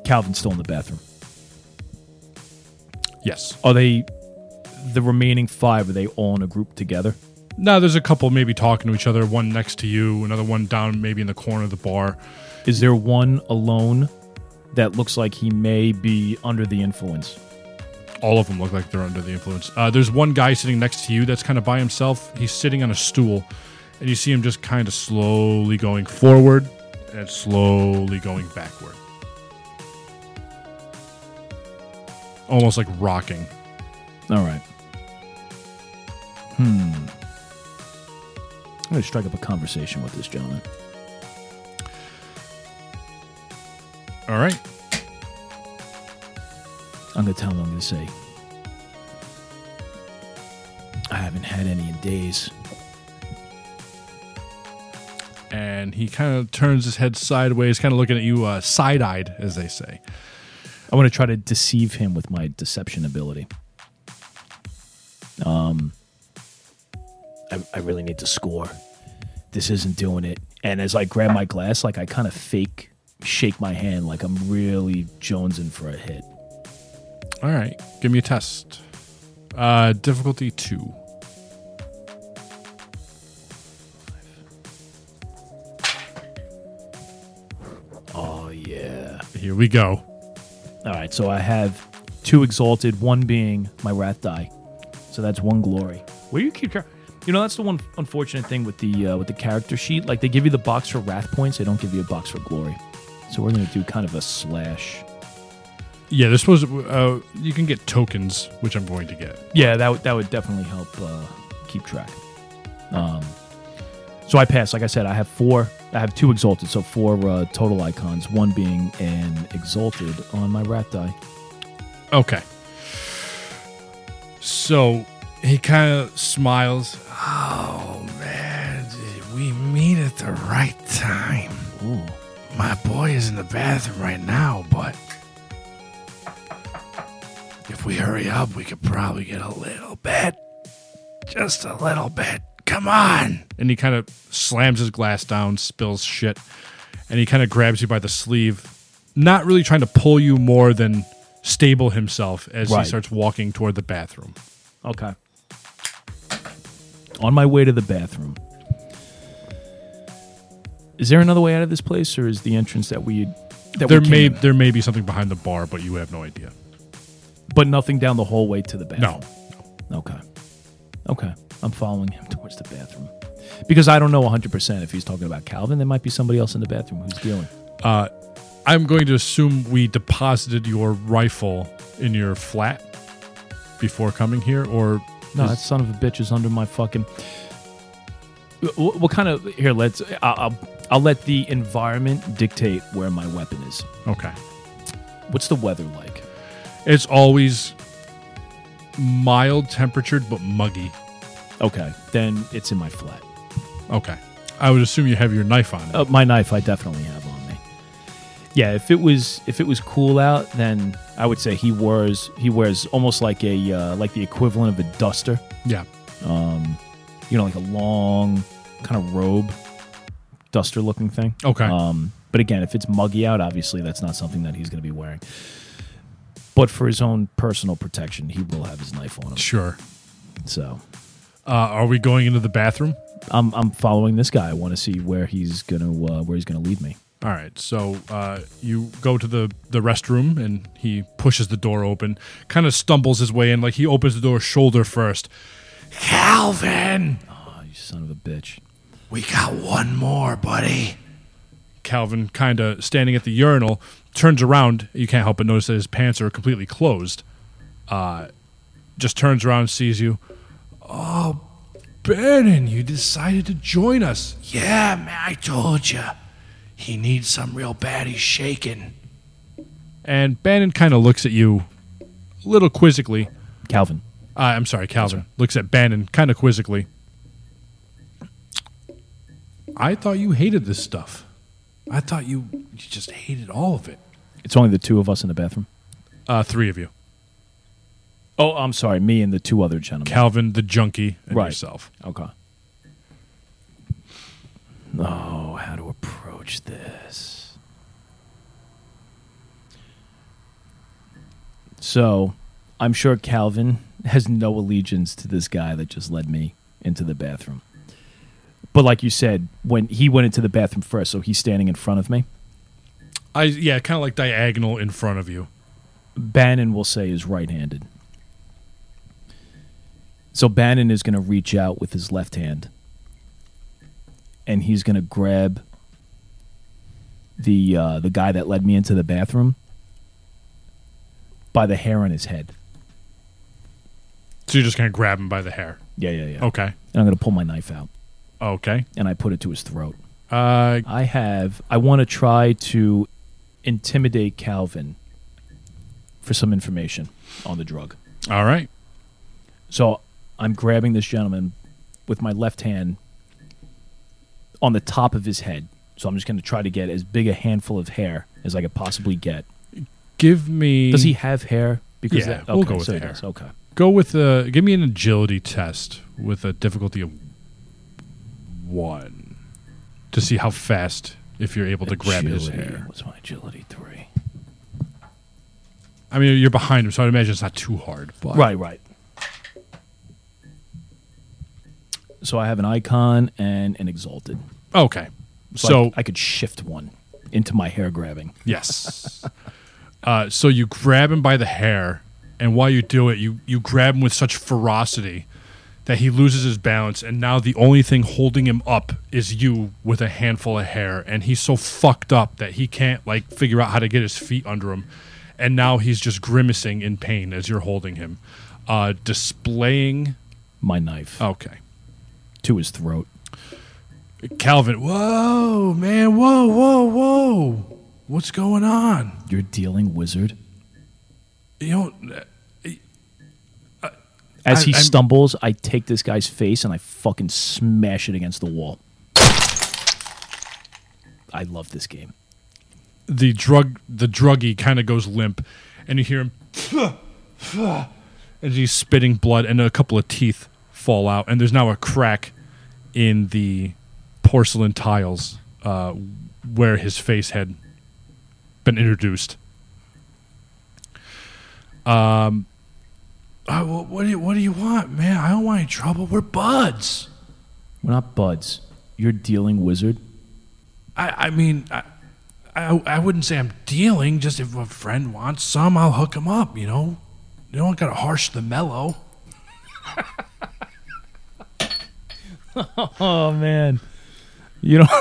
Calvin's still in the bathroom.
Yes.
Are they the remaining five? Are they all in a group together?
Now there's a couple maybe talking to each other. One next to you, another one down maybe in the corner of the bar.
Is there one alone that looks like he may be under the influence?
All of them look like they're under the influence. Uh, there's one guy sitting next to you that's kind of by himself. He's sitting on a stool, and you see him just kind of slowly going forward and slowly going backward. Almost like rocking.
All right. Hmm. I'm going to strike up a conversation with this gentleman.
All right.
I'm going to tell him I'm going to say, I haven't had any in days.
And he kind of turns his head sideways, kind of looking at you uh, side eyed, as they say.
I want to try to deceive him with my deception ability. Um, I, I really need to score. This isn't doing it. And as I grab my glass, like I kind of fake shake my hand, like I'm really jonesing for a hit.
All right. Give me a test. Uh, difficulty two.
Oh yeah.
Here we go.
All right, so I have two exalted, one being my wrath die. So that's one glory. Where do you keep char- You know, that's the one unfortunate thing with the uh, with the character sheet. Like they give you the box for wrath points, they don't give you a box for glory. So we're gonna do kind of a slash.
Yeah, supposed to, uh, you can get tokens, which I'm going to get.
Yeah, that would that would definitely help uh, keep track. Um, so I pass. Like I said, I have four. I have two exalted, so four uh, total icons. One being an exalted on my wrath die.
Okay. So he kind of smiles. Oh man, we meet at the right time?
Ooh.
My boy is in the bathroom right now, but if we hurry up, we could probably get a little bit. Just a little bit. Come on. And he kind of slams his glass down, spills shit, and he kind of grabs you by the sleeve, not really trying to pull you more than stable himself as he starts walking toward the bathroom.
Okay. On my way to the bathroom. Is there another way out of this place, or is the entrance that we that
There
we
may
came in?
there may be something behind the bar, but you have no idea.
but nothing down the hallway to the bathroom?
No.
bathroom? Okay. Okay. I'm following him towards the bathroom because I don't know 100 percent if he's talking about Calvin. There might be somebody else in the bathroom who's dealing.
uh, I'm going to assume we deposited your rifle in your flat before coming here, or
No, that son of a bitch is under my fucking. What, what kind of here? Let's. I'll, I'll I'll let the environment dictate where my weapon is.
okay.
What's the weather like?
It's always mild temperatured but muggy.
Okay, then it's in my flat.
Okay. I would assume you have your knife on it.
Uh, my knife, I definitely have on. Yeah, if it was if it was cool out, then I would say he wears he wears almost like a uh, like the equivalent of a duster.
Yeah.
You know, like a long kind of robe, duster looking thing.
Okay.
Um, but again, if it's muggy out, obviously that's not something that he's going to be wearing. But for his own personal protection, he will have his knife on him.
Sure.
So
Uh, are we going into the bathroom?
I'm I'm following this guy. I want to see where he's gonna uh, where he's gonna lead me.
All right. So uh, you go to the, the restroom and he pushes the door open, kind of stumbles his way in, like he opens the door shoulder first. Calvin!
Oh, you son of a bitch!
We got one more, buddy. Calvin, kind of standing at the urinal, turns around. You can't help but notice that his pants are completely closed. Uh, just turns around, sees you. Oh, Bannon, you decided to join us. Yeah, man, I told you. He needs some real bad. He's shaking. And Bannon kind of looks at you a little quizzically.
Calvin.
Uh, I'm sorry, Calvin looks at Bannon kind of quizzically. I thought you hated this stuff. I thought you, you just hated all of it.
It's only the two of us in the bathroom.
Uh, three of you
Oh, I'm sorry, me and the two other gentlemen.
Calvin, the junkie, and
Right.
yourself.
okay. Oh, how to this? So, I'm sure Calvin has no allegiance to this guy that just led me into the bathroom. But like you said, when he went into the bathroom first, so he's standing in front of me.
I yeah, kind of like diagonal in front of you.
Bannon will say is right-handed. So Bannon is going to reach out with his left hand, and he's going to grab the uh, the guy that led me into the bathroom by the hair on his head.
So you're just gonna grab him by the hair.
Yeah, yeah, yeah.
Okay.
And I'm going to pull my knife out,
Okay.
and I put it to his throat.
Uh,
I have. I want to try to intimidate Calvin for some information on the drug.
all right.
So I'm grabbing this gentleman with my left hand on the top of his head. So I'm just going to try to get as big a handful of hair as I could possibly get.
Give me.
Does he have hair? Because
Yeah,
that,
we'll
okay,
go with
so
hair.
Okay.
go with uh Give me an agility test with a difficulty of one to see how fast if you're able to grab his hair.
What's my agility three?
I mean, you're behind him, so I'd imagine it's not too hard. But
Right, right. So I have an icon and an exalted.
Okay.
So,
So,
I, I could shift one into my hair grabbing.
yes. uh, so you grab him by the hair, and while you do it, you you grab him with such ferocity that he loses his balance, and now the only thing holding him up is you with a handful of hair, and he's so fucked up that he can't like figure out how to get his feet under him, and now he's just grimacing in pain as you're holding him, uh, displaying.
My knife
Okay.
to his throat.
Calvin, whoa, man, whoa, whoa, whoa. What's going on?
You're dealing wizard.
You don't.
Uh, As
I-
he
I'm-
stumbles, I take this guy's face and I fucking smash it against the wall. I love this game.
the drug the druggie kind of goes limp and you hear him and he's spitting blood and a couple of teeth fall out and there's now a crack in the porcelain tiles uh, where his face had been introduced um uh, what do you what do you want man i don't want any trouble we're buds
We're not buds. You're dealing wizard.
I, I mean, I, I, I wouldn't say I'm dealing. Just if a friend wants some, I'll hook him up. You know, you don't got to harsh the mellow.
Oh man, you know.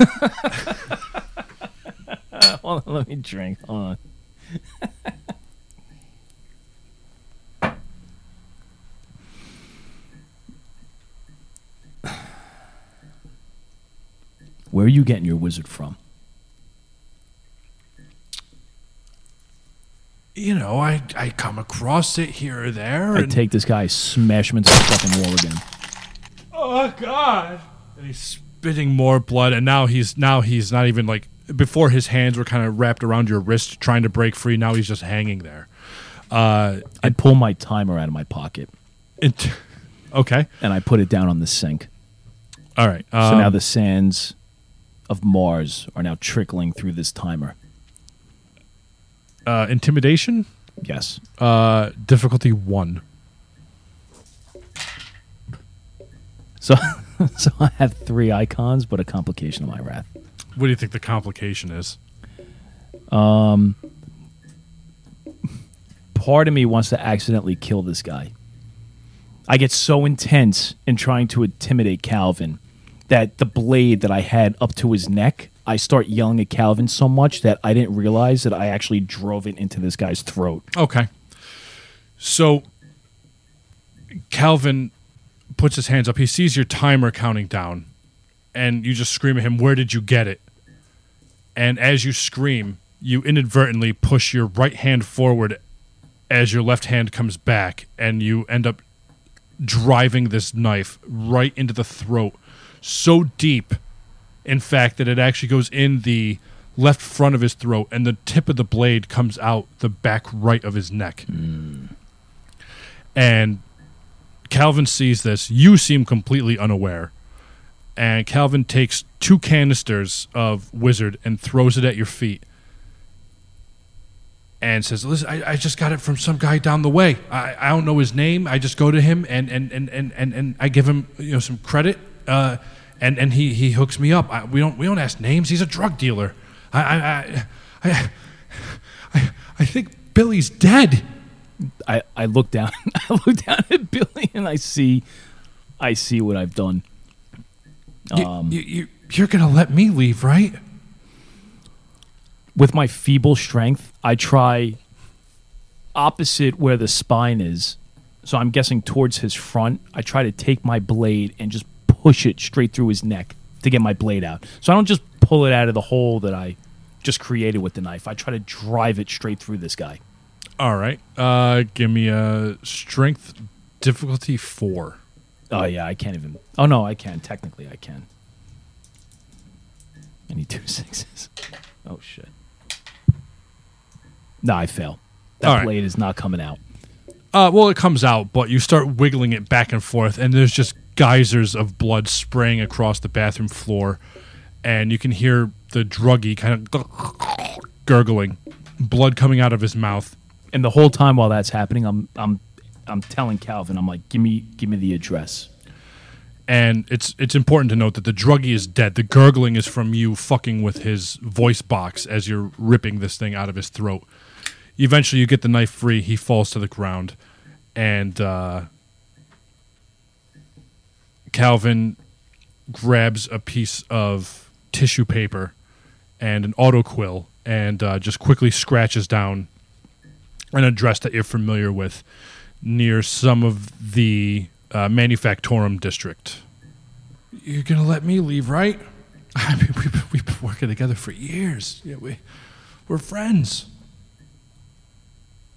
Hold on, let me drink. Hold on. Where are you getting your wizard from?
You know, I, I come across it here or there.
I
And,
take this guy, smash him into the fucking wall again.
oh God! And he's spitting more blood, and now he's now he's not even like before. His hands were kind of wrapped around your wrist, trying to break free. Now he's just hanging there. Uh,
I pull my timer out of my pocket
it, okay,
and I put it down on the sink.
all right.
So
um,
now the sands of Mars are now trickling through this timer.
uh, intimidation,
Yes.
uh, difficulty one.
So, so I have three icons, but a complication of my wrath.
What do you think the complication is?
Um, part of me wants to accidentally kill this guy. I get so intense in trying to intimidate Calvin that the blade that I had up to his neck, I start yelling at Calvin so much that I didn't realize that I actually drove it into this guy's throat.
Okay. So Calvin puts his hands up. He sees your timer counting down, and you just scream at him, Where did you get it? And as you scream, you inadvertently push your right hand forward as your left hand comes back, and you end up driving this knife right into the throat so deep, in fact, that it actually goes in the left front of his throat, and the tip of the blade comes out the back right of his neck. Hmm. And Calvin sees this. You seem completely unaware. And Calvin takes two canisters of wizard and throws it at your feet. And says, Listen, I, I just got it from some guy down the way. I, I don't know his name. I just go to him and and, and, and, and, and I give him you know some credit. Uh, and, and he, he hooks me up. I, we don't we don't ask names. He's a drug dealer. I I I I, I, I think Billy's dead.
I, I look down I look down at Billy and I see I see what I've done.
You,
Um,
you, you, you're gonna let me leave, right?
with my feeble strength, I try opposite where the spine is. So I'm guessing towards his front. I try to take my blade and just push it straight through his neck to get my blade out. So I don't just pull it out of the hole that I just created with the knife. I try to drive it straight through this guy.
All right. Uh, give me a strength difficulty four.
Oh yeah, I can't even. Oh no, I can. Technically, I can. I need two sixes. Oh shit. No, I fail. That
All right.
blade is not coming out.
Uh, well, it comes out, but you start wiggling it back and forth, and there's just geysers of blood spraying across the bathroom floor, and you can hear the druggie kind of gurgling, blood coming out of his mouth.
And the whole time while that's happening, I'm I'm I'm telling Calvin, I'm like, give me give me the address.
And it's it's important to note that the druggie is dead. The gurgling is from you fucking with his voice box as you're ripping this thing out of his throat. Eventually, you get the knife free. He falls to the ground, and uh, Calvin grabs a piece of tissue paper and an autoquill and uh, just quickly scratches down an address that you're familiar with near some of the uh, Manufactorum district. You're gonna let me leave, right? I mean, we've been, we've been working together for years. Yeah, we we're friends.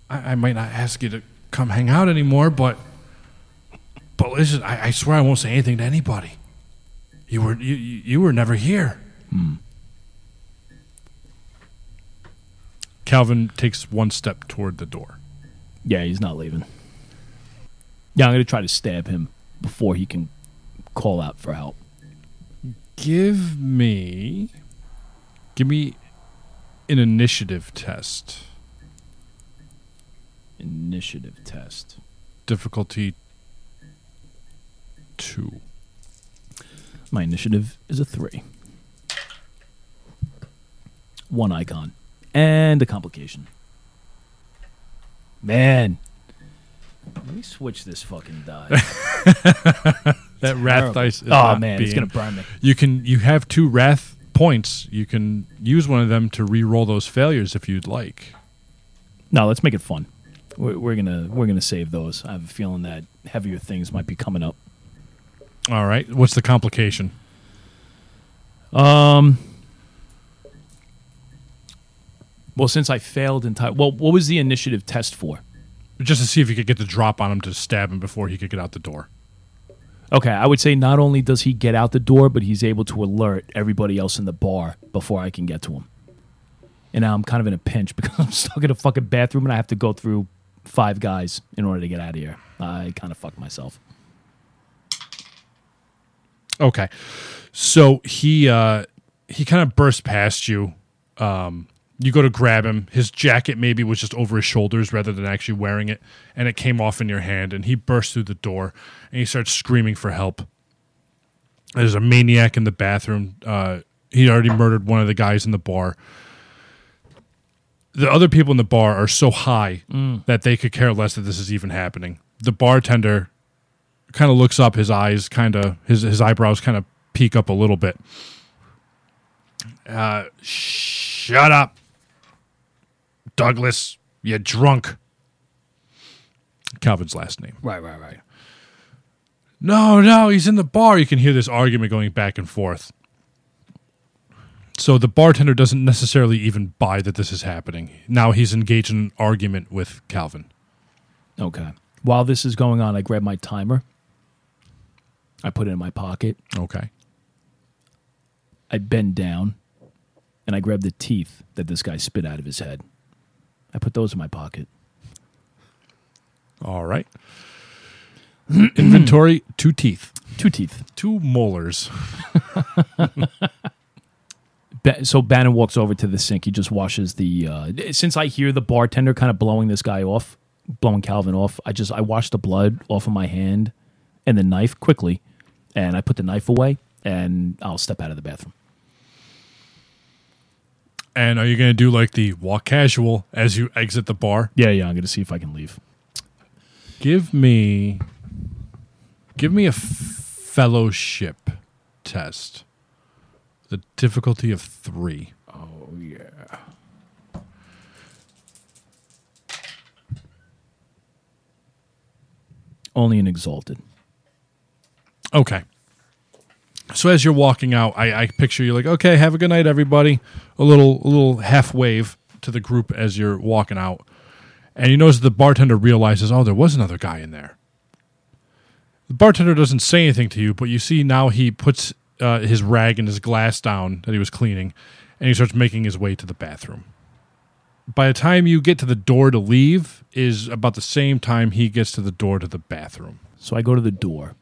I, I might not ask you to come hang out anymore, but but listen, I, I swear I won't say anything to anybody. You were you you, you were never here. Calvin takes one step toward the door.
Yeah, he's not leaving. Yeah, I'm gonna try to stab him before he can call out for help.
Give me give me an initiative test.
Initiative test.
Difficulty 2.
My initiative is a three. One icon. And a complication. Man. Let me switch this fucking die.
That wrath dice is
oh man, it's gonna burn me.
You can you have two wrath points. You can use one of them to re-roll those failures if you'd like.
No, let's make it fun. We're, we're gonna we're gonna save those. I have a feeling that heavier things might be coming up.
All right. What's the complication?
Um. Well, since I failed entire. Well, what was the initiative test for?
Just to see if you could get the drop on him to stab him before he could get out the door.
Okay, I would say not only does he get out the door, but he's able to alert everybody else in the bar before I can get to him. And now I'm kind of in a pinch because I'm stuck in a fucking bathroom and I have to go through five guys in order to get out of here. I kind of fucked myself.
Okay. So he uh he kind of burst past you. Um you go to grab him. His jacket maybe was just over his shoulders rather than actually wearing it, and it came off in your hand. And he burst through the door and he starts screaming for help. There's a maniac in the bathroom. Uh, he already murdered one of the guys in the bar. The other people in the bar are so high that they could care less that this is even happening. The bartender kind of looks up, his eyes kind of his his eyebrows kind of peek up a little bit. Uh, shut up, Douglas. You drunk. Calvin's last name.
Right, right, right.
No, no, he's in the bar. You can hear this argument going back and forth. So the bartender doesn't necessarily even buy that this is happening. Now he's engaged in an argument with Calvin.
Okay. While this is going on, I grab my timer. I put it in my pocket.
Okay.
I bend down and I grab the teeth that this guy spit out of his head. I put those in my pocket.
All right. Inventory, two teeth,
Two teeth.
two molars.
So Bannon walks over to the sink. He just washes the. Uh, since I hear the bartender kind of blowing this guy off, blowing Calvin off, I just I wash the blood off of my hand and the knife quickly, and I put the knife away, and I'll step out of the bathroom.
And are you going to do like the walk casual as you exit the bar?
Yeah, yeah. I'm gonna see if I can leave.
Give me give me a f- fellowship test. The difficulty of 3.
Oh yeah. Only an exalted.
Okay. So as you're walking out, I, I picture you like, okay, have a good night, everybody. A little, a little half wave to the group as you're walking out, and you notice the bartender realizes, oh, there was another guy in there. The bartender doesn't say anything to you, but you see now he puts uh, his rag and his glass down that he was cleaning, and he starts making his way to the bathroom. By the time you get to the door to leave, is about the same time he gets to the door to the bathroom.
So I go to the door.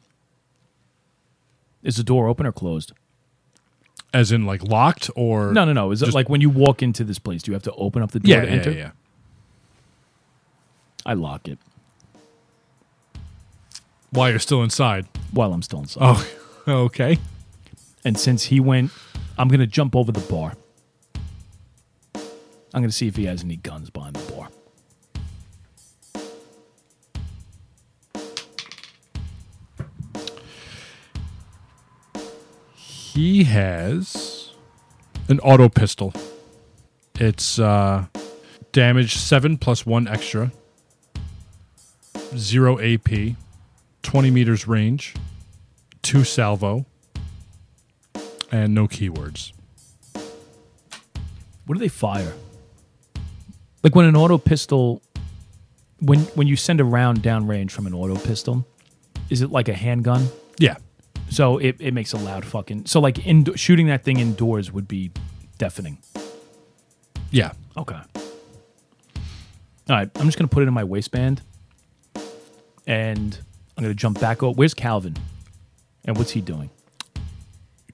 Is the door open or closed?
As in, like locked or
No, no, no. Is it
Just-
like when you walk into this place, do you have to open up the door
Yeah,
to
yeah,
enter?
yeah.
I lock it
While you're still inside.
while I'm still inside.
Oh, okay.
And since he went, I'm going to jump over the bar. I'm going to see if he has any guns behind the bar.
He has an auto pistol. It's uh, damage seven plus one extra, zero AP, 20 meters range, two salvo, and no keywords.
What do they fire? Like when an auto pistol, when when you send a round downrange from an auto pistol, is it like a handgun?
Yeah.
So it, it makes a loud fucking. So like in, shooting that thing indoors would be deafening.
Yeah.
Okay. All right, I'm just gonna put it in my waistband, and I'm gonna jump back. over. Where's Calvin? And what's he doing?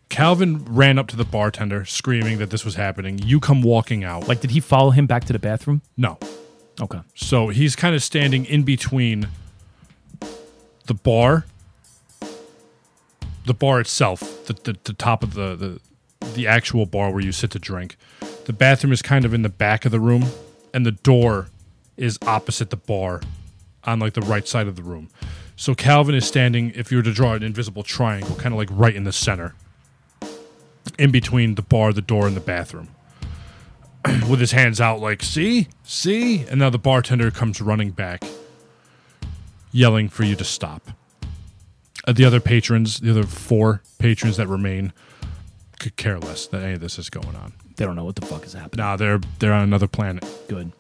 Calvin ran up to the bartender, screaming that this was happening. You come walking out.
Like, did he follow him back to the bathroom?
no.
Okay.
So he's kind of standing in between the bar, the bar itself, the, the, the top of the, the the actual bar where you sit to drink. The bathroom is kind of in the back of the room, and the door is opposite the bar on like the right side of the room. So Calvin is standing, if you were to draw an invisible triangle, kind of like right in the center, in between the bar, the door, and the bathroom with his hands out, like, see, see? And now the bartender comes running back, yelling for you to stop. Uh, the other patrons, the other four patrons that remain, could care less that any of this is going on.
They don't know what the fuck is happening.
Nah, they're they're on another planet.
Good.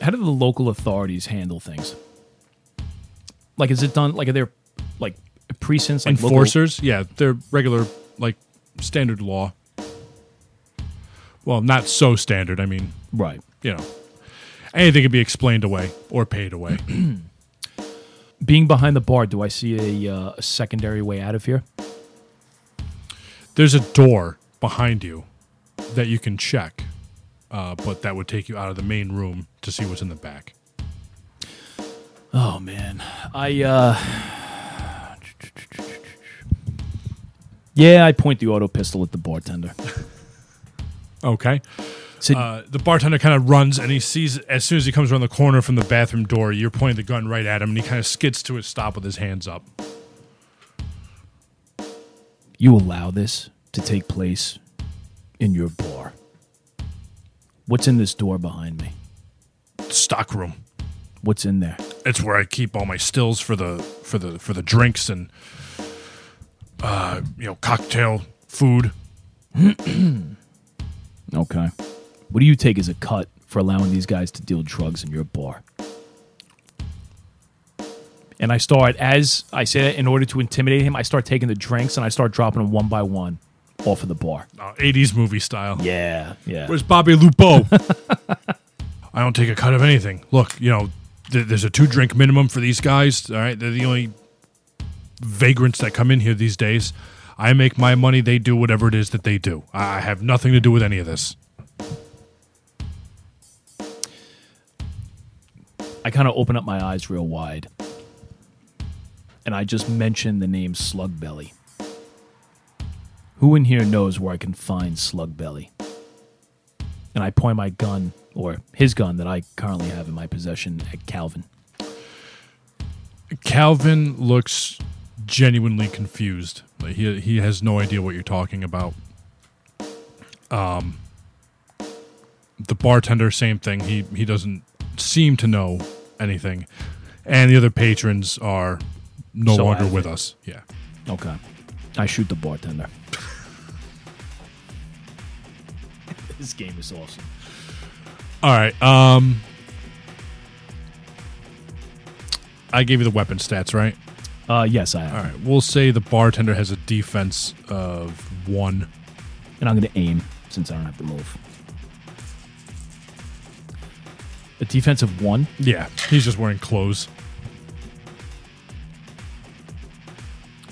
How do the local authorities handle things? Like, is it done? Like, are there like precincts, like local-
Enforcers, yeah, they're regular, like standard law. Well, not so standard. I mean,
right?
you know, anything can be explained away or paid away.
Being behind the bar, do I see a, uh, a secondary way out of here?
There's a door behind you that you can check, uh, but that would take you out of the main room to see what's in the back.
Oh man, I uh, yeah, I point the auto pistol at the bartender.
Okay.
Sid-
Uh, the bartender kind of runs and he sees as soon as he comes around the corner from the bathroom door, you're pointing the gun right at him, and he kind of skids to a stop with his hands up.
you allow this to take place in your bar. What's in this door behind me?
Stock room.
What's in there?
It's where I keep all my stills for the for the for the drinks and uh, you know cocktail food.
Okay. What do you take as a cut for allowing these guys to deal drugs in your bar? And I start, as I say that, in order to intimidate him, I start taking the drinks and I start dropping them one by one off of the bar.
Uh, 80s movie style.
Yeah, yeah.
Where's Bobby Lupo? I don't take a cut of anything. Look, you know, th- there's a two drink minimum for these guys. All right, they're the only vagrants that come in here these days. I make my money. They do whatever it is that they do. I I have nothing to do with any of this.
I kind of open up my eyes real wide. And I just mention the name Slug Belly. Who in here knows where I can find Slug Belly? And I point my gun, or his gun that I currently have in my possession, at Calvin.
Calvin looks genuinely confused. He he has no idea what you're talking about. Um, the bartender, same thing. He he doesn't seem to know anything, and the other patrons are no
So
longer with us. Yeah.
Okay. I shoot the bartender. this game is awesome.
All right. Um, I gave you the weapon stats, right?
Uh, yes, I am.
All right. We'll say the bartender has a defense of one.
And I'm going to aim since I don't have to move. A defensive one.
Yeah, he's just wearing clothes.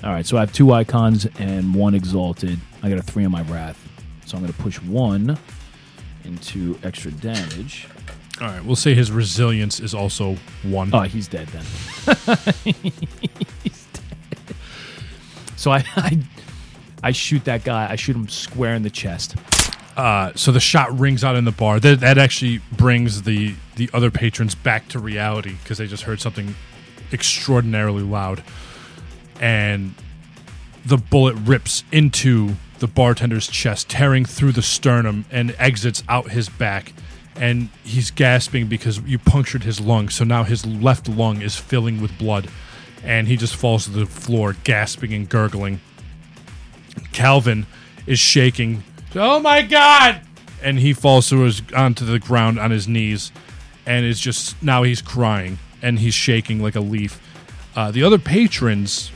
All right, so I have two icons and one exalted. I got a three on my wrath. So I'm going to push one into extra damage.
All right, we'll say his resilience is also one.
Oh, he's dead then. he's dead. So I, I, I shoot that guy. I shoot him square in the chest.
Uh, so the shot rings out in the bar. That, that actually brings the the other patrons back to reality because they just heard something extraordinarily loud, and the bullet rips into the bartender's chest, tearing through the sternum and exits out his back. And he's gasping because you punctured his lung. So now his left lung is filling with blood, and he just falls to the floor, gasping and gurgling. Calvin is shaking. Oh my god! And he falls to his onto the ground on his knees, and is just now he's crying and he's shaking like a leaf. Uh, the other patrons,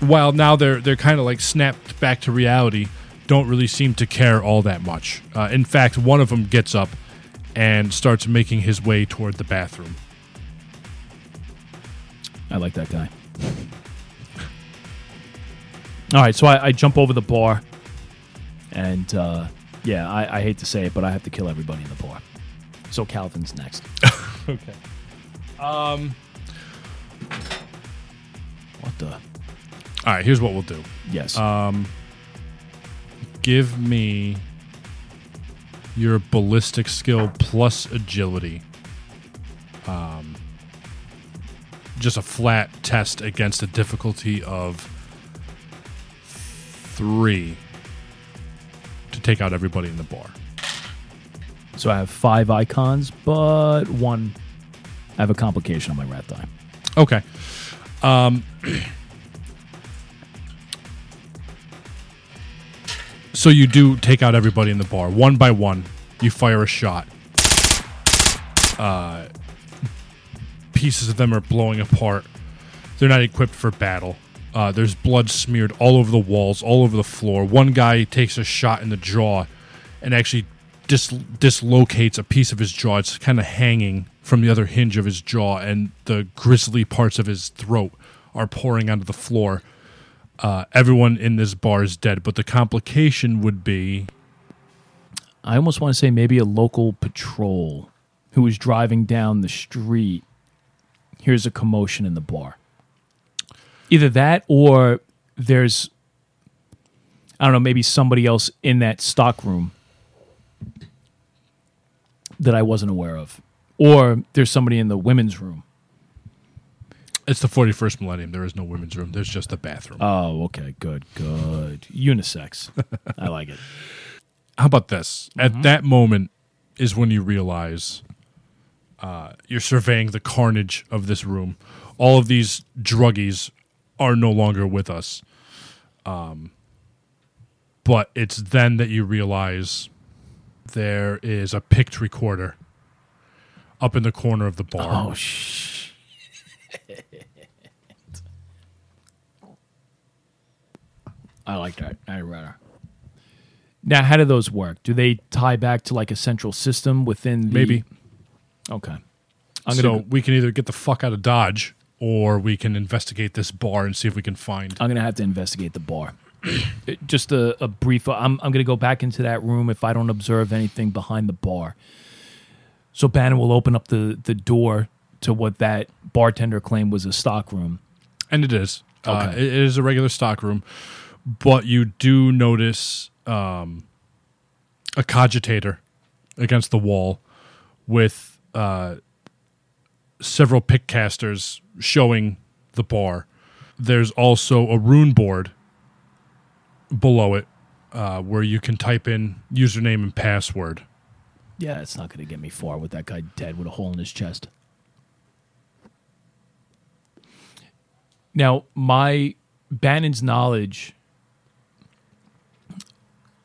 while now they're they're kind of like snapped back to reality, don't really seem to care all that much. Uh, in fact, one of them gets up and starts making his way toward the bathroom.
I like that guy. All right, so I, I jump over the bar, and uh, yeah, I, I hate to say it, but I have to kill everybody in the bar. So Calvin's next.
Okay. Um.
What the?
All right. Here's what we'll do.
Yes.
Um, give me your ballistic skill plus agility. Um. Just a flat test against a difficulty of three take out everybody in the bar.
so I have five icons, but one. I have a complication on my wrath die.
Okay. Um, so you do take out everybody in the bar one by one. You fire a shot. Uh, pieces of them are blowing apart. They're not equipped for battle. Uh, there's blood smeared all over the walls, all over the floor. One guy takes a shot in the jaw and actually dis- dislocates a piece of his jaw. It's kind of hanging from the other hinge of his jaw, and the grisly parts of his throat are pouring onto the floor. Uh, everyone in this bar is dead, but the complication would be
I almost want to say maybe a local patrol who was driving down the street hears a commotion in the bar. Either that or there's I don't know, maybe somebody else in that stock room that I wasn't aware of. Or there's somebody in the women's room.
it's the 41st millennium. There is no women's room. There's just a bathroom.
Oh, okay, good, good. Unisex. I like it.
How about this? At that moment is when you realize uh, you're surveying the carnage of this room. All of these druggies are no longer with us. Um, but it's then that you realize there is a pict recorder up in the corner of the bar.
Oh shh. I like that. I rather. Now, how do those work? Do they tie back to like a central system within the
Maybe.
Okay. I'm
so
gonna
we can either get the fuck out of Dodge or we can investigate this bar and see if we can find.
I'm gonna have to investigate the bar. Just a, a brief. I'm I'm gonna go back into that room if I don't observe anything behind the bar. So Bannon will open up the the door to what that bartender claimed was a stock room.
And it is. Uh,
Okay.
it is a regular stock room, but you do notice um, a cogitator against the wall with uh, several pict casters showing the bar. There's also a rune board below it uh, where you can type in username and password.
Yeah, it's not gonna get me far with that guy dead with a hole in his chest. Now, my Bannon's knowledge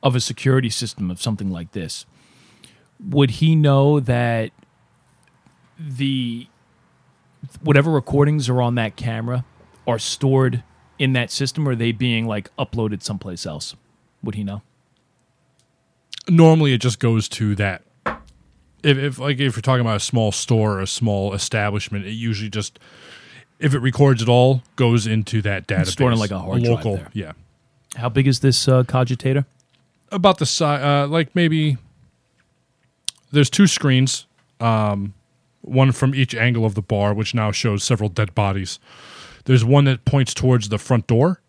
of a security system of something like this, would he know that the whatever recordings are on that camera are stored in that system or are they being like uploaded someplace else? Would he know?
normally it just goes to that if, if like if you're talking about a small store or a small establishment it usually just if it records at all goes into that database
stored in, like, a hard drive
local
there.
yeah
How big is this uh, cogitator?
about the size uh, like maybe there's two screens um, one from each angle of the bar which now shows several dead bodies there's one that points towards the front door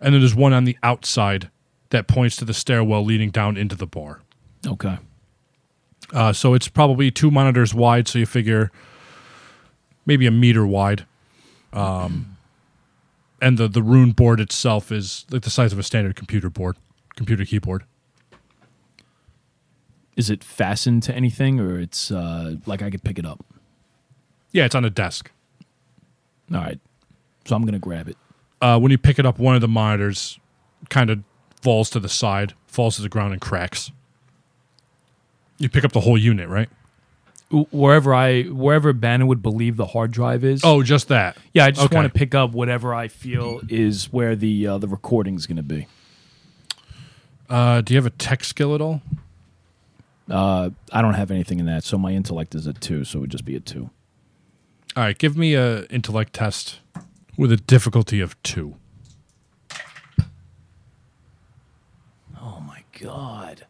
and then there's one on the outside that points to the stairwell leading down into the bar
Okay.
Uh, so it's probably two monitors wide. So you figure maybe a meter wide. Um, and the the rune board itself is like the size of a standard computer board, computer keyboard.
Is it fastened to anything, or it's uh, like I could pick it up?
Yeah, it's on a desk.
All right, so I'm gonna grab it.
Uh, when you pick it up, one of the monitors kind of falls to the side, falls to the ground, and cracks. You pick up the whole unit, right?
Wherever I, wherever Bannon would believe the hard drive is.
Oh, just that.
yeah. I just
okay.
want to pick up whatever I feel is where the uh, the recording's gonna be.
Uh, do you have a tech skill at all?
Uh, I don't have anything in that, so my intellect is a two, so it would just be a two.
All right, give me a intellect test with a difficulty of two.
Oh my god!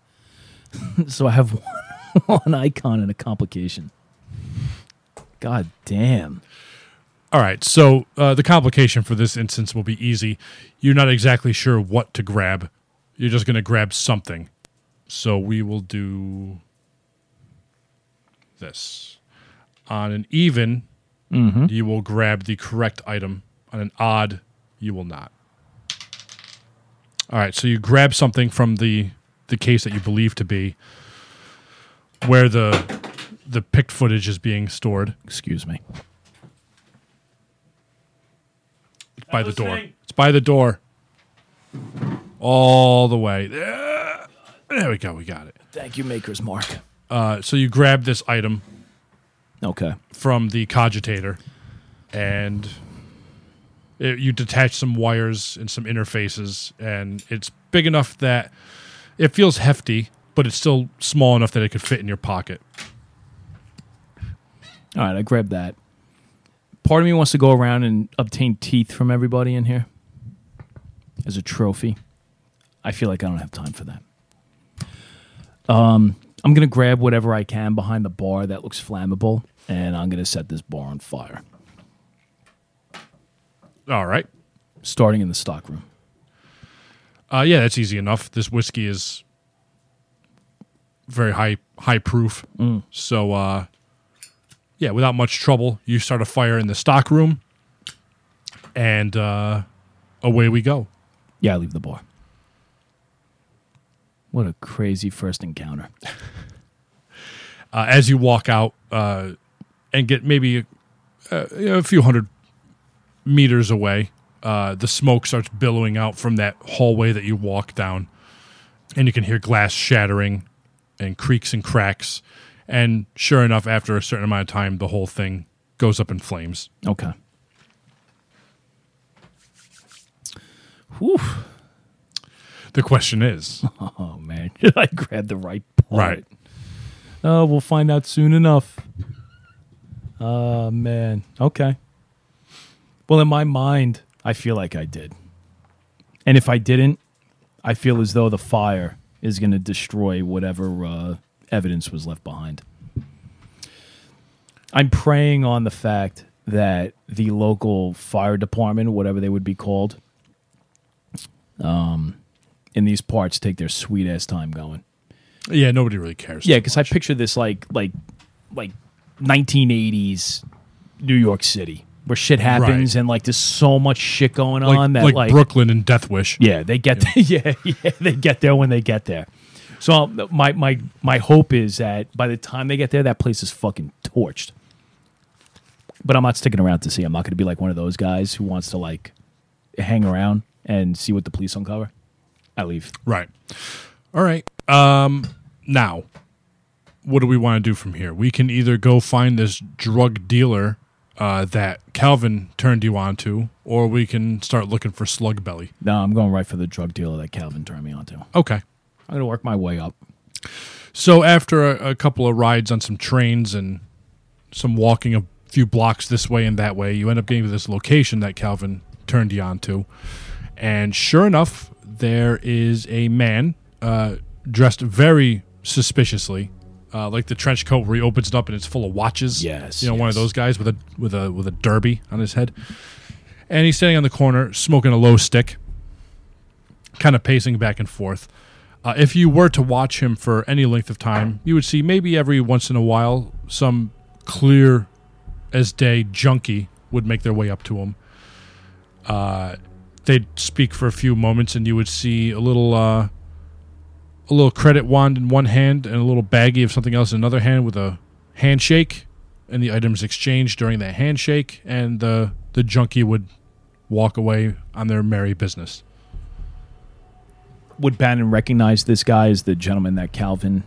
so I have one, one icon and a complication. God damn!
All right, so uh, the complication for this instance will be easy. You're not exactly sure what to grab. You're just going to grab something. So we will do this. On an even, you will grab the correct item. On an odd, you will not. All right, so you grab something from the the case that you believe to be where the the pict footage is being stored.
Excuse me.
It's by the door. It's by the door. All the way. There there we go. We got it.
Thank you, Maker's Mark.
Uh, so you grab this item
Okay.
from the cogitator and it, you detach some wires and some interfaces and it's big enough that it feels hefty but it's still small enough that it could fit in your pocket
All right, I grabbed that. Part of me wants to go around and obtain teeth from everybody in here as a trophy. I feel like I don't have time for that. Um, I'm gonna grab whatever I can behind the bar that looks flammable, and I'm gonna set this bar on fire,
all right
starting in the stockroom.
uh, yeah that's easy enough this whiskey is very high high proof so uh, yeah without much trouble you start a fire in the stock room and uh, away we go
Yeah, I leave the bar. What a crazy first encounter.
uh, as you walk out uh, and get maybe uh, you know, a few hundred meters away, uh, the smoke starts billowing out from that hallway that you walk down, and you can hear glass shattering and creaks and cracks. And sure enough, after a certain amount of time, the whole thing goes up in flames.
Okay. Whew.
The question is,
Oh man, did I grab the right part?
right?
Oh, we'll find out soon enough. Oh man. Okay. Well, in my mind, I feel like I did. And if I didn't, I feel as though the fire is going to destroy whatever uh, evidence was left behind. I'm preying on the fact that the local fire department, whatever they would be called, um, in these parts, take their sweet ass time going.
Yeah, nobody really cares.
Yeah, because I picture this like like like 1980s New York City where shit happens
Right.
and like there's so much shit going
like,
on that
like,
like,
Brooklyn and Death Wish.
yeah they get yeah. yeah they get there when they get there. So my my my hope is that by the time they get there, that place is fucking torched. But I'm not sticking around to see. I'm not going to be like one of those guys who wants to like hang around and see what the police uncover. I leave.
Right. All right. Um now, what do we want to do from here? We can either go find this drug dealer uh, that Calvin turned you on to, or we can start looking for Slug Belly.
No, I'm going right for the drug dealer that Calvin turned me onto.
Okay.
I'm going to work my way up.
So after a, a couple of rides on some trains and some walking a few blocks this way and that way, you end up getting to this location that Calvin turned you on to. And sure enough, there is a man uh, dressed very suspiciously, uh, like the trench coat where he opens it up and it's full of watches.
Yes,
you know, one of those guys with a with a with a derby on his head. And he's standing on the corner smoking a lho stick, kind of pacing back and forth. Uh, if you were to watch him for any length of time, you would see maybe every once in a while some clear as day junkie would make their way up to him. Uh, they'd speak for a few moments, and you would see a little uh, a little credit wand in one hand and a little baggie of something else in another hand with a handshake, and the items exchanged during that handshake, and the the junkie would walk away on their merry business.
Would Bannon recognize this guy as the gentleman that Calvin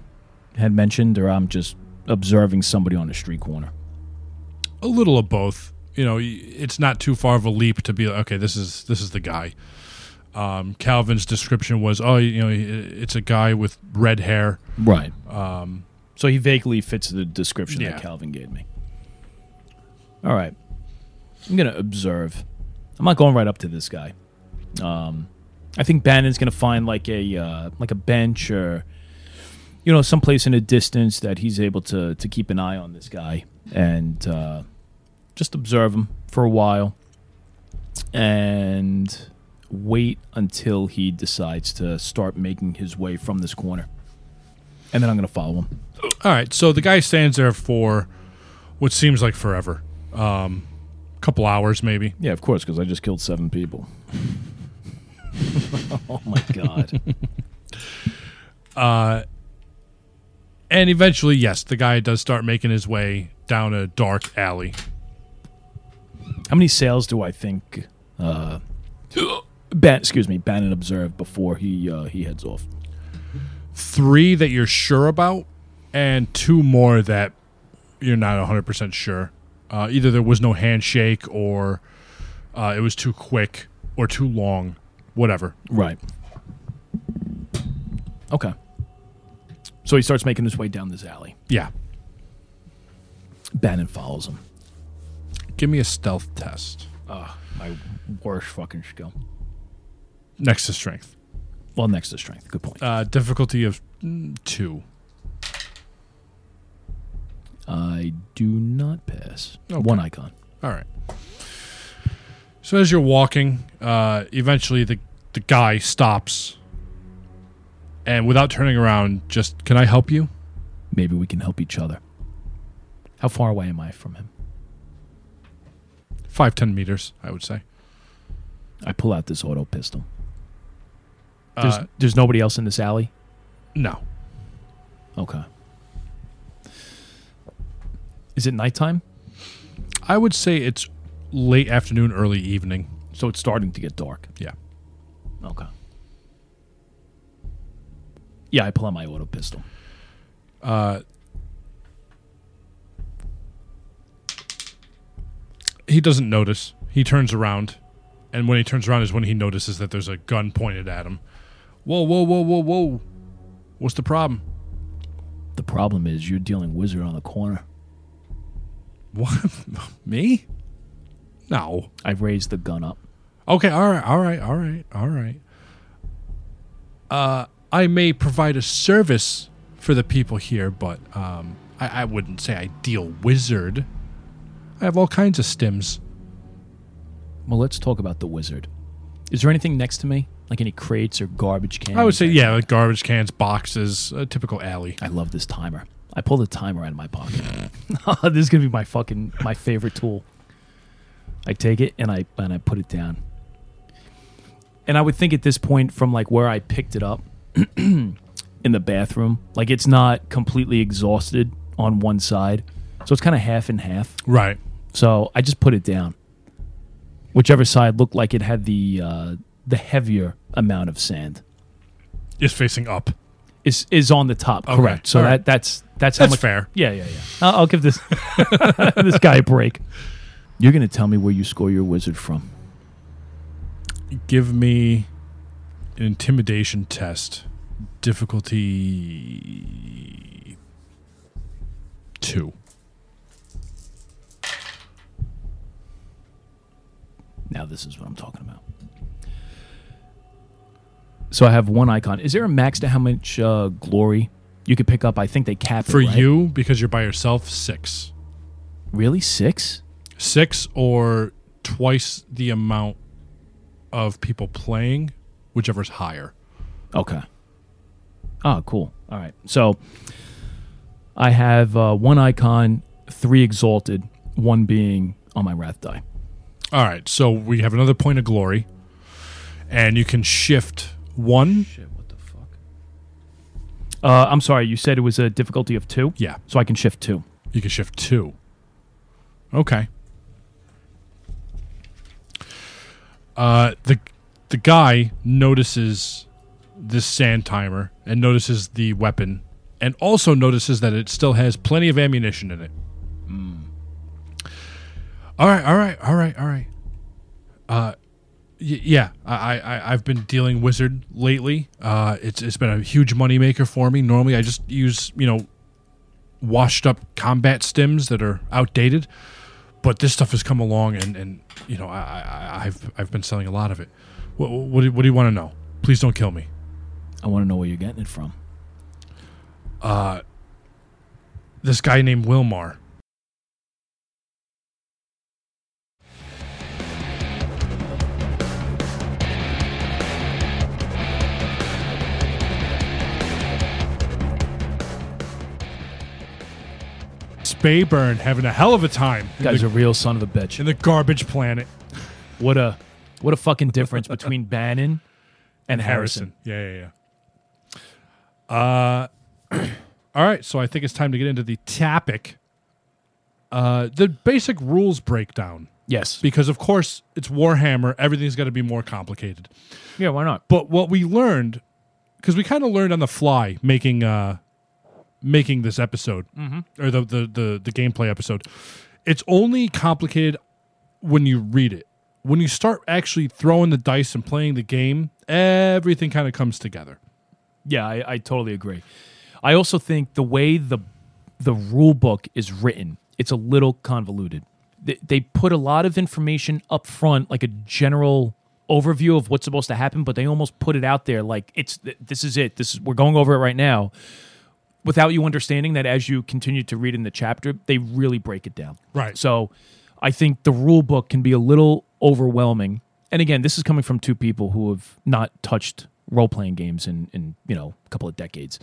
had mentioned, or I'm just observing somebody on a street corner?
a little of both. You know, it's not too far of a leap to be like, okay, this is this is the guy. Um, Calvin's description was, "Oh, you know, it's a guy with red hair."
Right. Um, so he vaguely fits the description
Yeah.
that Calvin gave me. All right. I'm going to observe. I'm not going right up to this guy. Um, I think Bannon's going to find like a uh, like a bench or you know someplace in a distance that he's able to to keep an eye on this guy and uh, just observe him for a while and wait until he decides to start making his way from this corner. And then I'm going to follow him.
All right, so the guy stands there for what seems like forever, um, couple hours maybe.
Yeah, of course, because I just killed seven people. oh my god!
And eventually, yes, the guy does start making his way down a dark alley.
How many sales do I think? Uh, Ban- excuse me, Bannon observed before he uh, he heads off.
Three that you're sure about, and two more that you're not 100% sure. Uh, either there was no handshake, or uh, it was too quick, or too long, whatever.
Right. Okay. So he starts making his way down this alley.
Yeah.
Bannon follows him.
Give me a stealth test
My worst fucking skill.
Next to strength.
Well, next to strength. Good point.
Uh, difficulty of two.
I do not pass.
Okay.
One icon.
All right. So as you're walking, uh, eventually the the guy stops, and without turning around, just can I help you?
Maybe we can help each other. How far away am I from him?
Five ten meters, I would say.
I pull out this auto pistol. There's,
Uh,
there's nobody else in this alley?
no,
Okay. Is it nighttime?
I would say it's late afternoon, early evening.
So it's starting to get dark.
Yeah.
Okay. Yeah, I pull out my auto pistol.
Uh, he doesn't notice. He turns around, and when he turns around is when he notices that there's a gun pointed at him. Whoa, whoa, whoa, whoa, whoa! What's the problem?
The problem is you're dealing wizard on the corner.
What? Me? No.
I've raised the gun up.
Okay, all right, all right, all right, all right. Uh, I may provide a service for the people here, but um, I, I wouldn't say I deal wizard. I have all kinds of stims.
Well, let's talk about the wizard. Is there anything next to me? Like any crates or garbage cans?
I would say, yeah, like garbage cans, boxes, a typical alley.
I love this timer. I pull the timer out of my pocket. this is gonna be my fucking my favorite tool. I take it and I and I put it down. And I would think at this point, from like where I picked it up in the bathroom, like it's not completely exhausted on one side, so it's kind of half and half.
Right.
So I just put it down. Whichever side looked like it had the uh, the heavier amount of sand
Is facing up.
is is on the top.
Okay.
Correct. So
All
that
right.
that's that's how
That's
much.
fair.
Yeah, yeah, yeah. I'll, I'll give this this guy a break. You're gonna tell me where you score your wizard from.
Give me an intimidation test. Difficulty two.
Now this is what I'm talking about. So I have one icon. Is there a max to how much uh, glory you could pick up? I think they cap it,
For
right?
you, because you're by yourself, six.
Really six?
six or twice the amount of people playing, whichever's higher.
Okay. Oh, cool. All right. So I have uh, one icon, three exalted, one being on my wrath die.
All right, so we have another point of glory, and you can shift one.
Shit, what the fuck? Uh, I'm sorry. You said it was a difficulty of two,
Yeah,
so I can shift two.
you can shift two. Okay. Uh, the the guy notices this sand timer and notices the weapon, and also notices that it still has plenty of ammunition in it. Mm. All right, all right, all right, all right. Uh, Y- yeah, I, I I've been dealing wizard lately. Uh, it's it's been a huge moneymaker for me. Normally, I just use you know washed up combat stims that are outdated, but this stuff has come along, and, and you know I, I I've I've been selling a lot of it. What what do, what do you want to know? Please don't kill me.
I want to know where you're getting it from.
Uh, This guy named Wilmar. Spayburn having a hell of a time in
Guy's
the,
a real son of a bitch.
in the garbage planet.
What a what a fucking difference between Bannon and Harrison.
Yeah, yeah, yeah. Uh, all right. So I think it's time to get into the topic. Uh, the basic rules breakdown,
Yes.
because of course it's Warhammer. Everything's got to be more complicated.
Yeah, why not?
But what we learned, because we kind of learned on the fly making uh, making this episode mm-hmm. or the, the the the gameplay episode, it's only complicated when you read it. When you start actually throwing the dice and playing the game, everything kind of comes together.
Yeah, I, I totally agree. I also think the way the the rule book is written, it's a little convoluted. They, they put a lot of information up front, like a general overview of what's supposed to happen, but they almost put it out there like it's this is it. This is we're going over it right now, without you understanding that as you continue to read in the chapter, they really break it down.
Right.
So I think the rule book can be a little overwhelming. And again, this is coming from two people who have not touched role playing games in, in you know a couple of decades.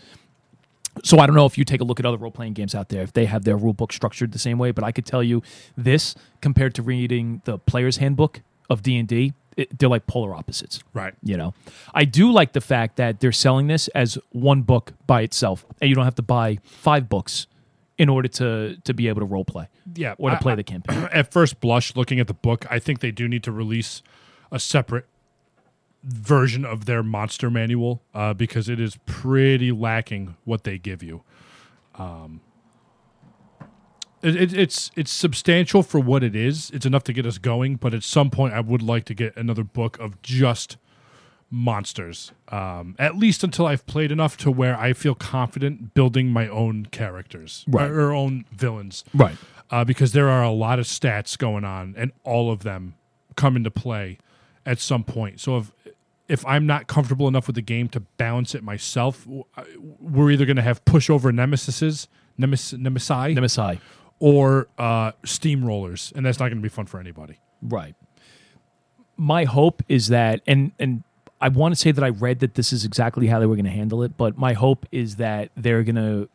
So I don't know if you take a look at other role playing games out there if they have their rule book structured the same way, but I could tell you this compared to reading the player's handbook of D and D, they're like polar opposites.
Right.
You know, I do like the fact that they're selling this as one book by itself, and you don't have to buy five books in order to to be able to role play
Yeah.
or to
I-
play the campaign.
at first blush, looking at the book, I think they do need to release a separate version of their monster manual uh, because it is pretty lacking what they give you. Um, it, it, it's it's substantial for what it is. It's enough to get us going, but at some point, I would like to get another book of just monsters. Um, at least until I've played enough to where I feel confident building my own characters
Right.
or, or own villains
right.
uh, because there are a lot of stats going on, and all of them come into play at some point. So if if I'm not comfortable enough with the game to balance it myself, we're either going to have pushover nemesises, nemes, nemesi,
Nemesis.
Or uh, steamrollers, and that's not going to be fun for anybody.
Right. My hope is that, and and I want to say that I read that this is exactly how they were going to handle it, but my hope is that they're going to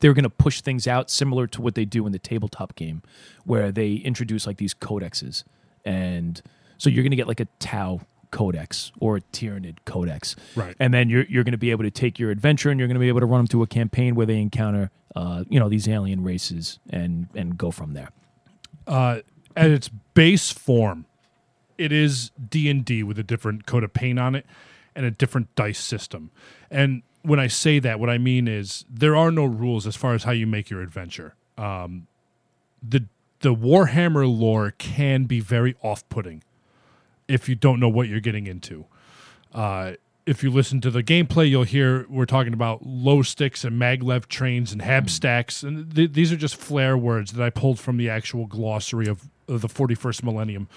they're going to push things out similar to what they do in the tabletop game, where they introduce like these codexes, and so you're going to get like a Tau codex or a Tyranid codex,
Right.
And then you're you're going to be able to take your adventure and you're going to be able to run them through a campaign where they encounter, uh, you know, these alien races and and go from there.
uh, at its base form, it is D and D with a different coat of paint on it and a different dice system. And when I say that, what I mean is there are no rules as far as how you make your adventure. Um, the the Warhammer lore can be very off putting if you don't know what you're getting into. Uh, if you listen to the gameplay, you'll hear we're talking about lho sticks and maglev trains and hab stacks, and th- these are just flair words that I pulled from the actual glossary of, of the 41st millennium,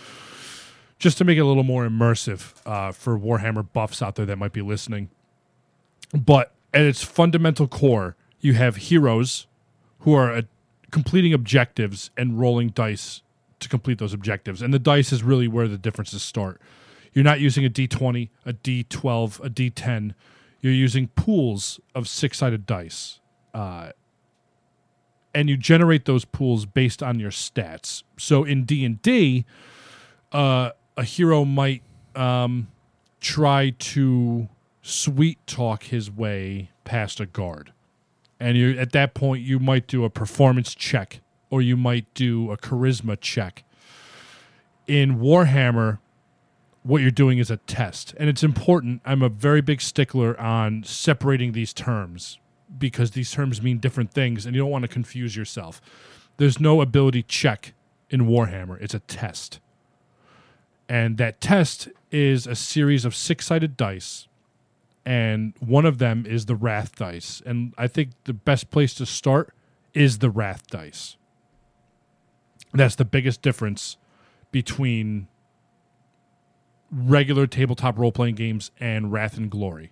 just to make it a little more immersive uh, for Warhammer buffs out there that might be listening. But at its fundamental core, you have heroes who are uh, completing objectives and rolling dice to complete those objectives. And the dice is really where the differences start. You're not using a d20, a d12, a d10. You're using pools of six sided dice. Uh, and you generate those pools based on your stats. So in D&D, uh, a hero might um, try to sweet talk his way past a guard and you at that point you might do a performance check or you might do a charisma check in warhammer what you're doing is a test and it's important i'm a very big stickler on separating these terms because these terms mean different things and you don't want to confuse yourself there's no ability check in warhammer it's a test And that test is a series of six sided dice. And one of them is the Wrath dice. And I think the best place to start is the Wrath dice. That's the biggest difference between regular tabletop role playing games and Wrath and Glory.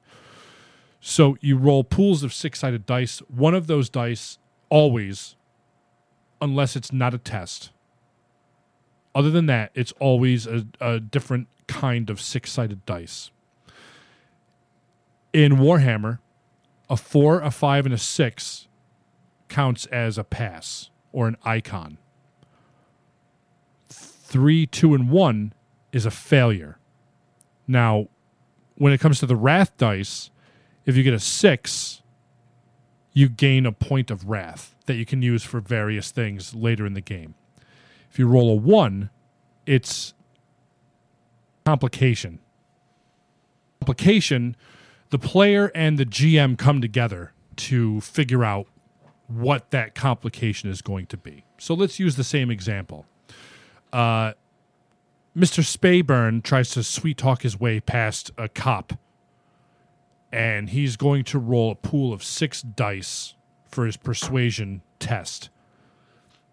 So you roll pools of six sided dice. One of those dice always, unless it's not a test, other than that, it's always a, a different kind of six sided dice. In Warhammer, a four, a five, and a six counts as a pass or an icon. Three, two, and one is a failure. Now, when it comes to the Wrath dice, if you get a six, you gain a point of Wrath that you can use for various things later in the game. If you roll a one, it's complication. Complication, the player and the GM come together to figure out what that complication is going to be. So let's use the same example. Uh, Mr. Spayburn tries to sweet talk his way past a cop, and he's going to roll a pool of six dice for his persuasion test.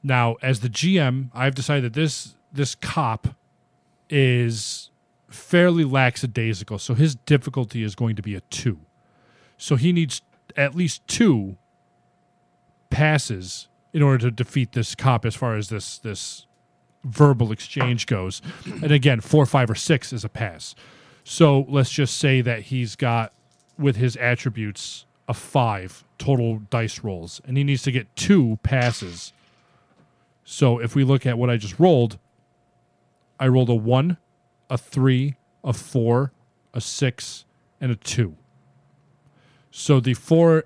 Now, as the GM, I've decided that this this cop is fairly lackadaisical, so his difficulty is going to be a two. So he needs at least two passes in order to defeat this cop as far as this this verbal exchange goes. And again, four, five, or six is a pass. So let's just say that he's got with his attributes a five total dice rolls, and he needs to get two passes. So if we look at what I just rolled, I rolled a one, a three, a four, a six, and a two. So the four,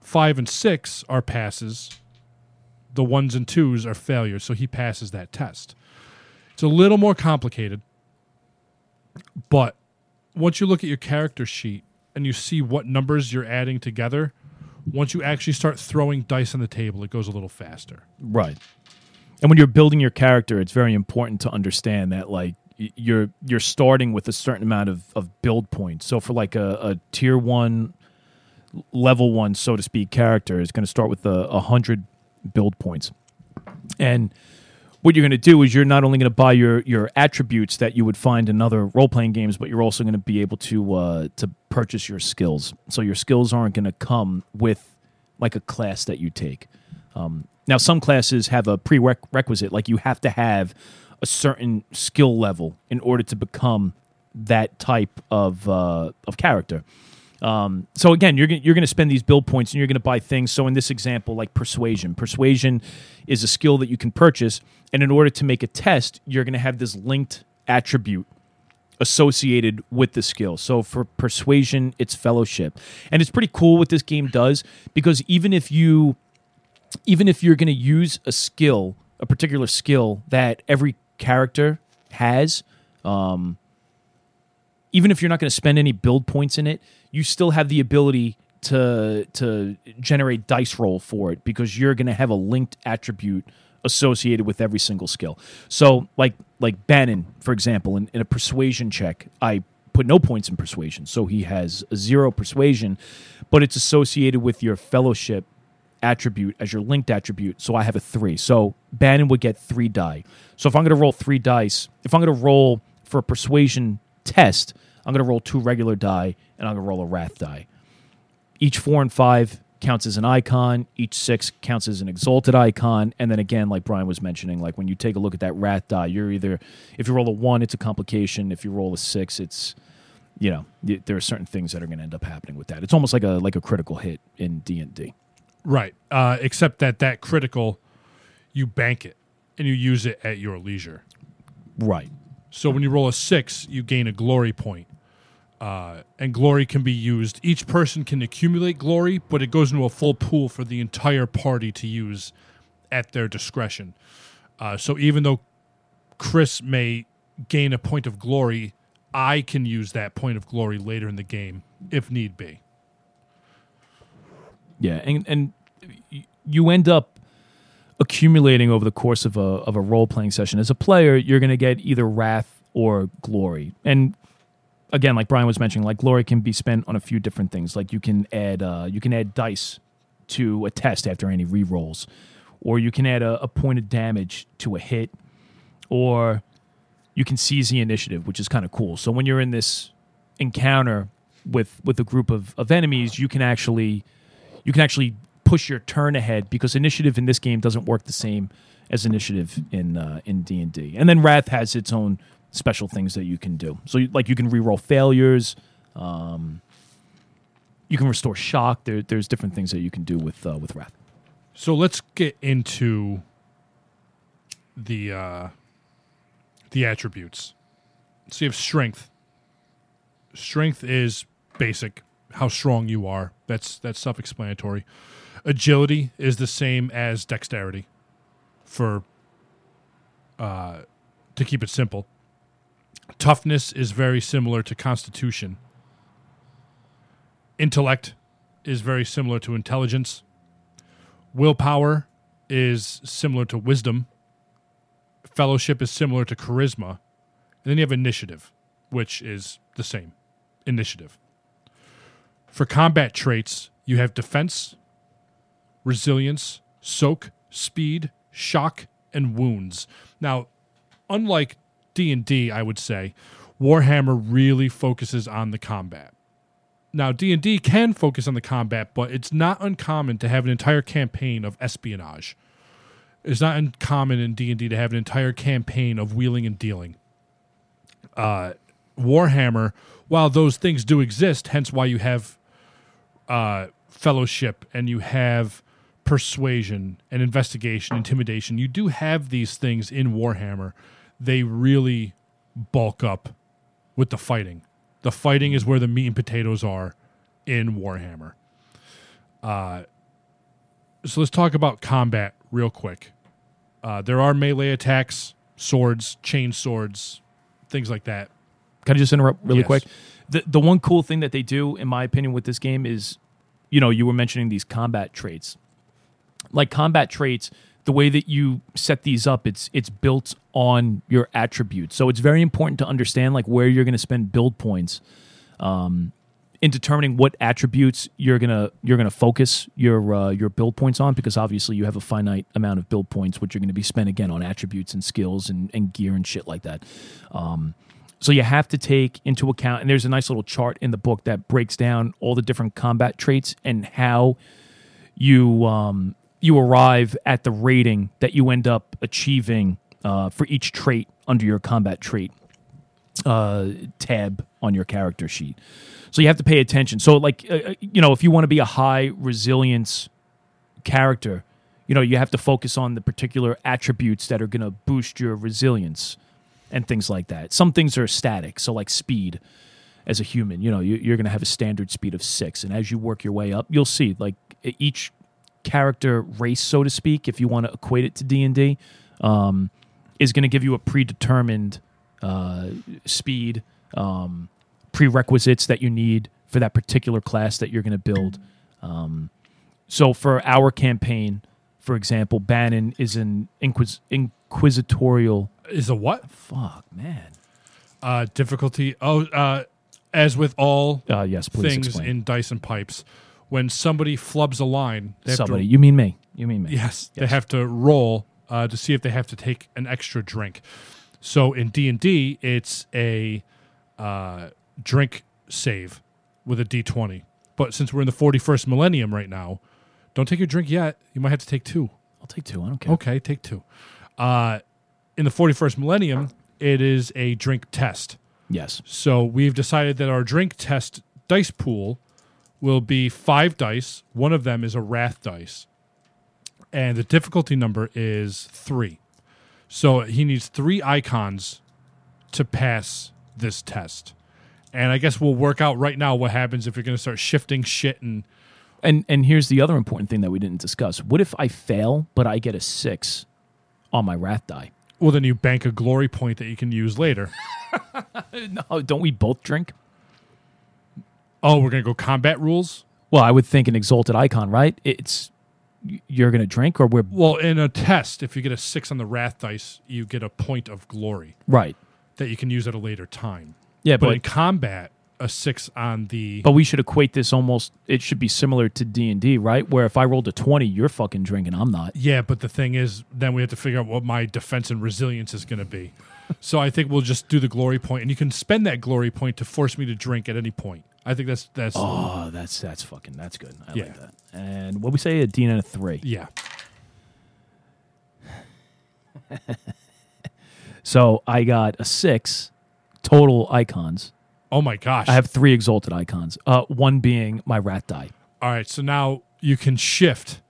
five, and six are passes. The ones and twos are failures. So he passes that test. It's a little more complicated, but once you look at your character sheet and you see what numbers you're adding together, once you actually start throwing dice on the table, it goes a little faster.
Right. And when you're building your character, it's very important to understand that like you're you're starting with a certain amount of, of build points. So for like a, a tier one level one, so to speak, character is going to start with a, a hundred build points. And what you're going to do is you're not only going to buy your your attributes that you would find in other role playing games, but you're also going to be able to uh, to purchase your skills. So your skills aren't going to come with like a class that you take. Um, now, some classes have a prerequisite, like you have to have a certain skill level in order to become that type of uh, of character. Um, so again, you're you're going to spend these build points and you're going to buy things. So in this example, like persuasion, persuasion is a skill that you can purchase, and in order to make a test, you're going to have this linked attribute associated with the skill. So for persuasion, it's fellowship, and it's pretty cool what this game does because even if you even if you're going to use a skill, a particular skill that every character has, um, even if you're not going to spend any build points in it, you still have the ability to to generate dice roll for it because you're going to have a linked attribute associated with every single skill. So, like like Bannon, for example, in, in a persuasion check, I put no points in persuasion, so he has zero persuasion, but it's associated with your fellowship attribute as your linked attribute. So I have a three. So Bannon would get three die. So if I'm going to roll three dice, if I'm going to roll for a persuasion test, I'm going to roll two regular die and I'm going to roll a wrath die. Each four and five counts as an icon. Each six counts as an exalted icon. And then again, like Brian was mentioning, like when you take a look at that wrath die, you're either, if you roll a one, it's a complication. If you roll a six, it's, you know, y- there are certain things that are going to end up happening with that. It's almost like a like a critical hit in D and D.
Right. Uh, except that that critical, you bank it and you use it at your leisure.
Right.
So when you roll a six, you gain a glory point. Uh, and glory can be used. Each person can accumulate glory, but it goes into a full pool for the entire party to use at their discretion. Uh, so even though Chris may gain a point of glory, I can use that point of glory later in the game if need be.
Yeah, and and you end up accumulating over the course of a of a role playing session. As a player, you're going to get either wrath or glory. And again, like Brian was mentioning, like glory can be spent on a few different things. Like you can add uh, you can add dice to a test after any re-rolls, or you can add a, a point of damage to a hit, or you can seize the initiative, which is kind of cool. So when you're in this encounter with with a group of, of enemies, you can actually you can actually push your turn ahead because initiative in this game doesn't work the same as initiative in uh, in D and D. And then Wrath has its own special things that you can do. So you, like you can reroll failures. Um, you can restore shock. There, there's different things that you can do with uh, with Wrath.
So let's get into the uh, the attributes. So you have strength. Strength is basic, how strong you are. That's that's self-explanatory. Agility is the same as dexterity. For uh, to keep it simple. Toughness is very similar to constitution. Intellect is very similar to intelligence. Willpower is similar to wisdom. Fellowship is similar to charisma. And then you have initiative, which is the same initiative. For combat traits, you have defense, resilience, soak, speed, shock, and wounds. Now, unlike D&D, I would say, Warhammer really focuses on the combat. Now, D&D can focus on the combat, but it's not uncommon to have an entire campaign of espionage. It's not uncommon in D&D to have an entire campaign of wheeling and dealing. Uh, Warhammer, while those things do exist, hence why you have uh, fellowship and you have persuasion and investigation, intimidation. You do have these things in Warhammer. They really bulk up with the fighting. The fighting is where the meat and potatoes are in Warhammer. Uh, so let's talk about combat real quick. Uh, there are melee attacks, swords, chain swords, things like that.
Can I just interrupt really
Yes.
quick? The the one cool thing that they do, in my opinion, with this game is, you know, you were mentioning these combat traits. Like combat traits, the way that you set these up, it's it's built on your attributes. So it's very important to understand like where you're going to spend build points, um, in determining what attributes you're gonna you're gonna focus your uh, your build points on, because obviously you have a finite amount of build points, which you're going to be spent again on attributes and skills and, and gear and shit like that. Um, so you have to take into account, and there's a nice little chart in the book that breaks down all the different combat traits and how you um, you arrive at the rating that you end up achieving uh, for each trait under your combat trait uh, tab on your character sheet. So you have to pay attention. So like uh, uh, you know, if you want to be a high resilience character, you know, you have to focus on the particular attributes that are going to boost your resilience and things like that. Some things are static, so like speed as a human, you know, you, you're going to have a standard speed of six, and as you work your way up, you'll see like each character race, so to speak, if you want to equate it to D and D, um, is going to give you a predetermined uh, speed um, prerequisites that you need for that particular class that you're going to build. Um, so for our campaign, for example, Bannon is an inquis- inquisitorial.
Is a what?
Fuck, man.
Uh, difficulty. Oh, uh, as with all
Uh, yes, please
things
explain.
in dice and pipes, when somebody flubs a line, they have
Somebody,
to
you mean me? You mean me?
Yes, they have to roll uh, to see if they have to take an extra drink. So in D and D, it's a uh, drink save with a D twenty. But since we're in the forty first millennium right now, don't take your drink yet. You might have to take two.
I'll take two. I don't care.
Okay, take two. Uh, in the forty first millennium, it is a drink test.
Yes.
So we've decided that our drink test dice pool will be five dice. One of them is a wrath dice. And the difficulty number is three. So he needs three icons to pass this test. And I guess we'll work out right now what happens if you're going to start shifting shit and
And and here's the other important thing that we didn't discuss. What if I fail, but I get a six on my wrath die?
well then you bank a glory point that you can use later.
No, don't we both drink?
Oh, we're going to go combat rules?
Well, I would think an exalted icon, right? It's you're going to drink, or we're
Well, in a test, if you get a 6 on the wrath dice, you get a point of glory.
right.
that you can use at a later time.
Yeah,
But
but
in combat, a six on the
but we should equate this almost. It should be similar to D and D, right? Where if I rolled a twenty, you're fucking drinking. I'm not.
yeah. But the thing is, then we have to figure out what my defense and resilience is going to be. so I think we'll just do the glory point, and you can spend that glory point to force me to drink at any point. I think that's that's
Oh, that's that's fucking that's good. I
Yeah.
like that. And what we say a D and a three.
yeah.
So I got a six total icons.
Oh my gosh!
I have three exalted icons. Uh, one being my wrath die.
All right, so now you can shift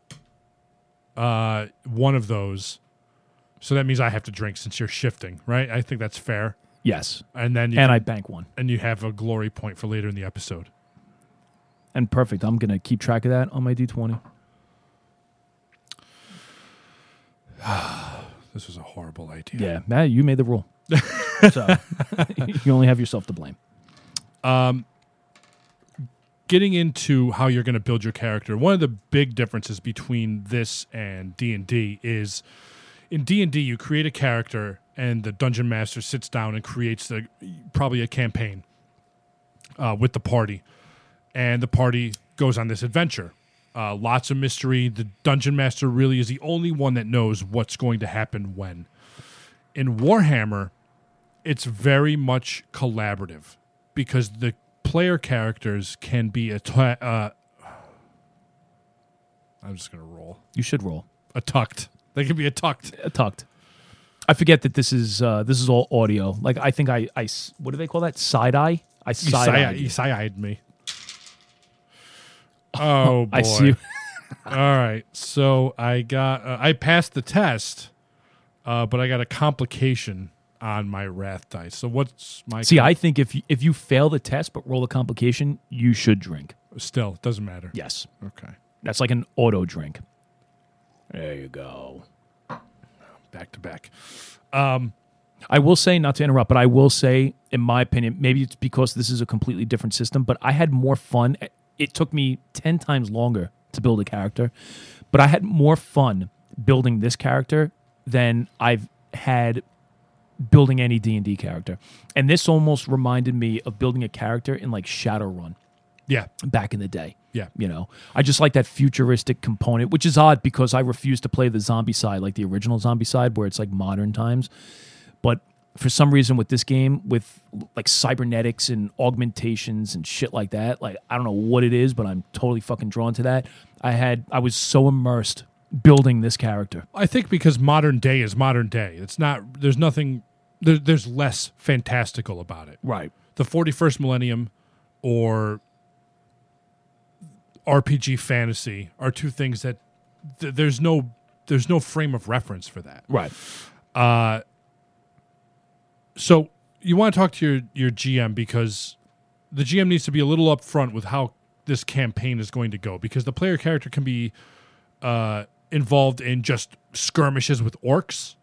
uh, one of those. So that means I have to drink since you're shifting, right? I think that's fair.
Yes,
And then you
and I bank one.
and you have a glory point for later in the episode.
And perfect. I'm gonna keep track of that on my D twenty.
This was a horrible idea.
Yeah, Matt, you made the rule. so you only have yourself to blame.
Um, getting into how you're going to build your character, one of the big differences between this and D and D is in D and D you create a character and the dungeon master sits down and creates the probably a campaign uh, with the party, and the party goes on this adventure. Uh, lots of mystery. The dungeon master really is the only one that knows what's going to happen when. In Warhammer, it's very much collaborative because the player characters can be a. Uh, I'm just gonna roll
You should roll.
a tucked. They can be a tucked.
Uh, tucked. I forget that this is uh, this is all audio. Like I think I, I what do they call that? Side eye. I side
side-
eye.
you side-eyed me. Oh boy!
I see. You.
All right, so I got uh, I passed the test, uh, but I got a complication on my wrath dice. So what's my
See, I think if you, if you fail the test but roll a complication, you should drink.
still it doesn't matter.
Yes,
Okay,
that's like an auto drink. There you go.
Back to back.
I will say, not to interrupt, but I will say, in my opinion, maybe it's because this is a completely different system, but I had more fun. It took me 10 times longer to build a character, but I had more fun building this character than I've had building any D&D character. And this almost reminded me of building a character in like Shadowrun
Yeah,
back in the day.
yeah.
You know, I just like that futuristic component, which is odd because I refuse to play the Zombicide, like the original Zombicide, where it's like modern times. But for some reason, with this game, with like cybernetics and augmentations and shit like that, like I don't know what it is, but I'm totally fucking drawn to that. I had, I was so immersed building this character.
I think because modern day is modern day. It's not. There's nothing. There, there's less fantastical about it.
Right.
The 41st millennium or RPG fantasy are two things that th- there's no there's no frame of reference for that.
Right.
Uh, So you want to talk to your your GM because the GM needs to be a little upfront with how this campaign is going to go because the player character can be uh, involved in just skirmishes with orcs,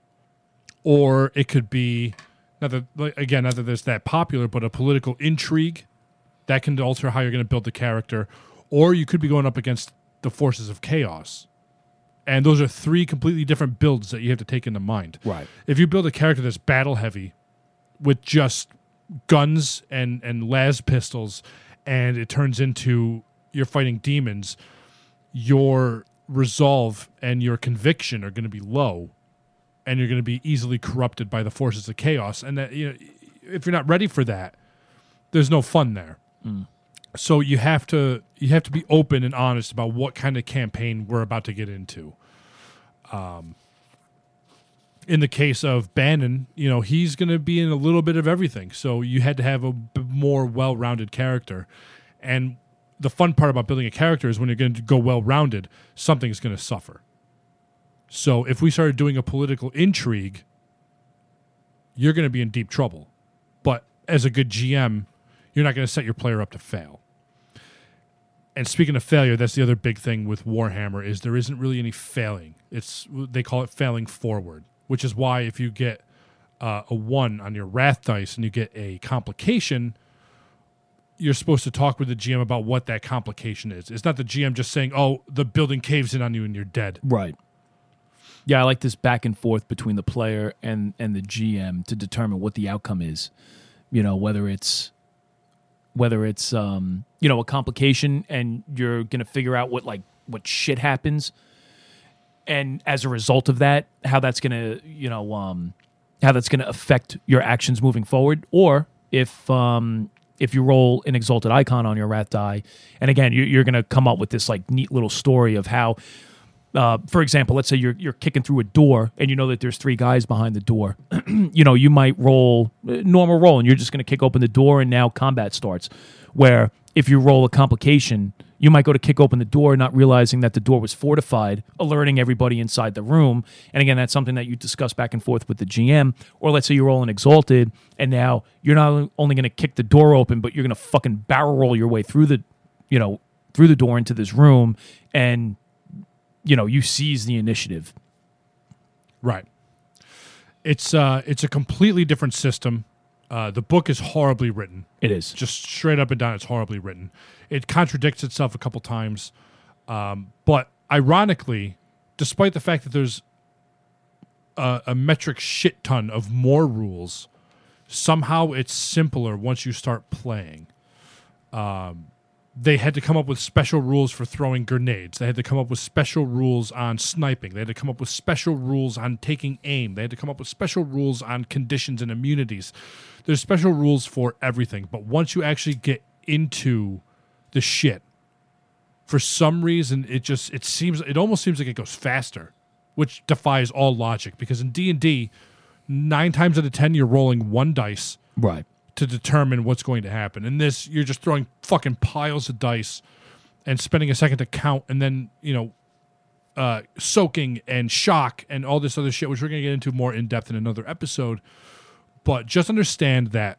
or it could be not that like, again not that there's that popular, but a political intrigue that can alter how you're going to build the character, or you could be going up against the forces of chaos. And those are three completely different builds that you have to take into mind.
Right.
If you build a character that's battle heavy with just guns and and las pistols and it turns into you're fighting demons your resolve and your conviction are going to be low and you're going to be easily corrupted by the forces of chaos and that you know if you're not ready for that there's no fun there hmm. so you have to you have to be open and honest about what kind of campaign we're about to get into um, in the case of Bannon, you know, he's going to be in a little bit of everything. So you had to have a more well rounded character. And the fun part about building a character is when you're going to go well rounded, something's going to suffer. So if we started doing a political intrigue, you're going to be in deep trouble. But as a good GM, you're not going to set your player up to fail. And speaking of failure, that's the other big thing with Warhammer is there isn't really any failing. It's they call it failing forward, which is why if you get uh, a one on your wrath dice and you get a complication, you're supposed to talk with the GM about what that complication is. It's not the GM just saying, "Oh, the building caves in on you and you're dead."
Right. Yeah, I like this back and forth between the player and and the GM to determine what the outcome is. You know, whether it's whether it's um, you know, a complication and you're to figure out what like what shit happens. And as a result of that, how that's to, you know, um how that's to affect your actions moving forward. Or if um if you roll an exalted icon on your wrath die and again you, you're to come up with this like neat little story of how uh, for example, let's say you're you're kicking through a door and you know that there's three guys behind the door. you know, you might roll uh, normal roll and you're just going to kick open the door and now combat starts. Where if you roll a complication, you might go to kick open the door not realizing that the door was fortified, alerting everybody inside the room. And again, that's something that you discuss back and forth with the GM. Or let's say you roll an exalted and now you're not only going to kick the door open, but you're going to fucking barrel roll your way through the, you know, through the door into this room and you know you seize the initiative
Right. It's uh it's a completely different system. Uh, the book is horribly written.
it is
Just straight up and down, it's horribly written. It contradicts itself a couple times. Um, but ironically, despite the fact that there's a, a metric shit ton of more rules, somehow it's simpler once you start playing. Um, they had to come up with special rules for throwing grenades. They had to come up with special rules on sniping. They had to come up with special rules on taking aim. They had to come up with special rules on conditions and immunities. There's special rules for everything. But once you actually get into the shit, for some reason it just it seems it almost seems like it goes faster, which defies all logic because in D&D 9 times out of 10 you're rolling one dice
right
to determine what's going to happen. In this, you're just throwing fucking piles of dice and spending a second to count, and then you know, uh, soaking and shock and all this other shit, which we're gonna get into more in depth in another episode. But just understand that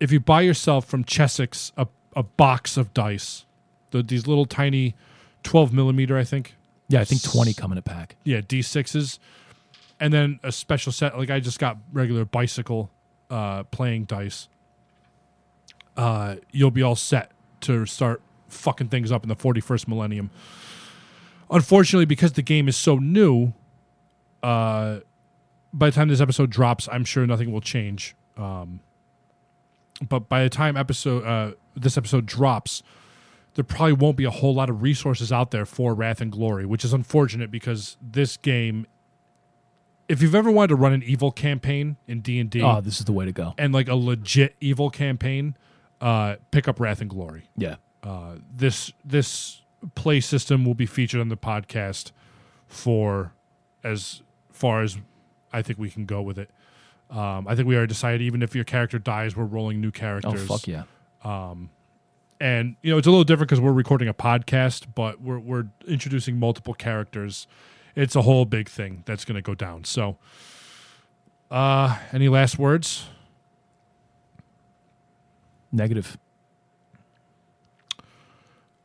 if you buy yourself from Chessex a, a box of dice, the, these little tiny twelve millimeter, I think,
yeah i think 20 come in a pack
yeah, D6s, and then a special set. Like I just got regular bicycle uh, playing dice. Uh, you'll be all set to start fucking things up in the 41st millennium. Unfortunately, because the game is so new, uh, by the time this episode drops, I'm sure nothing will change. Um, but by the time episode uh, this episode drops, there probably won't be a whole lot of resources out there for Wrath and Glory, which is unfortunate because this game. If you've ever wanted to run an evil campaign in D and D
oh this is the way to go
and like a legit evil campaign, uh, pick up Wrath and Glory.
yeah
Uh, this this play system will be featured on the podcast for as far as I think we can go with it. Um, I think we already decided even if your character dies, we're rolling new
oh
characters.
fuck yeah
and you know it's a little different because we're recording a podcast, but we're we're introducing multiple characters. It's a whole big thing that's going to go down. So, uh, any last words?
negative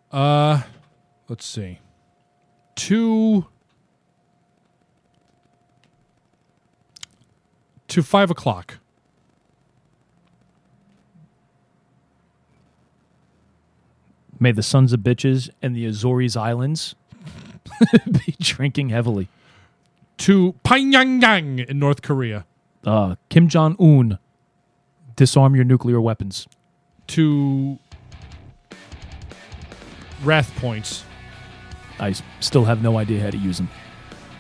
Uh, let's see. Two to five o'clock.
may the sons of bitches and the azores islands be drinking heavily
To Pyongyang in North Korea.
uh, kim jong-un disarm your nuclear weapons
To Wrath points.
i s- still have no idea how to use them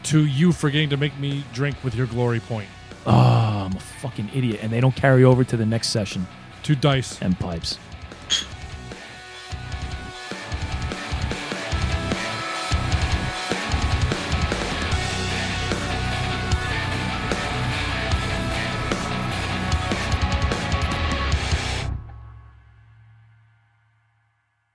To you forgetting to make me drink with your glory point.
oh i'm a fucking idiot and they don't carry over to the next session
To dice.
and pipes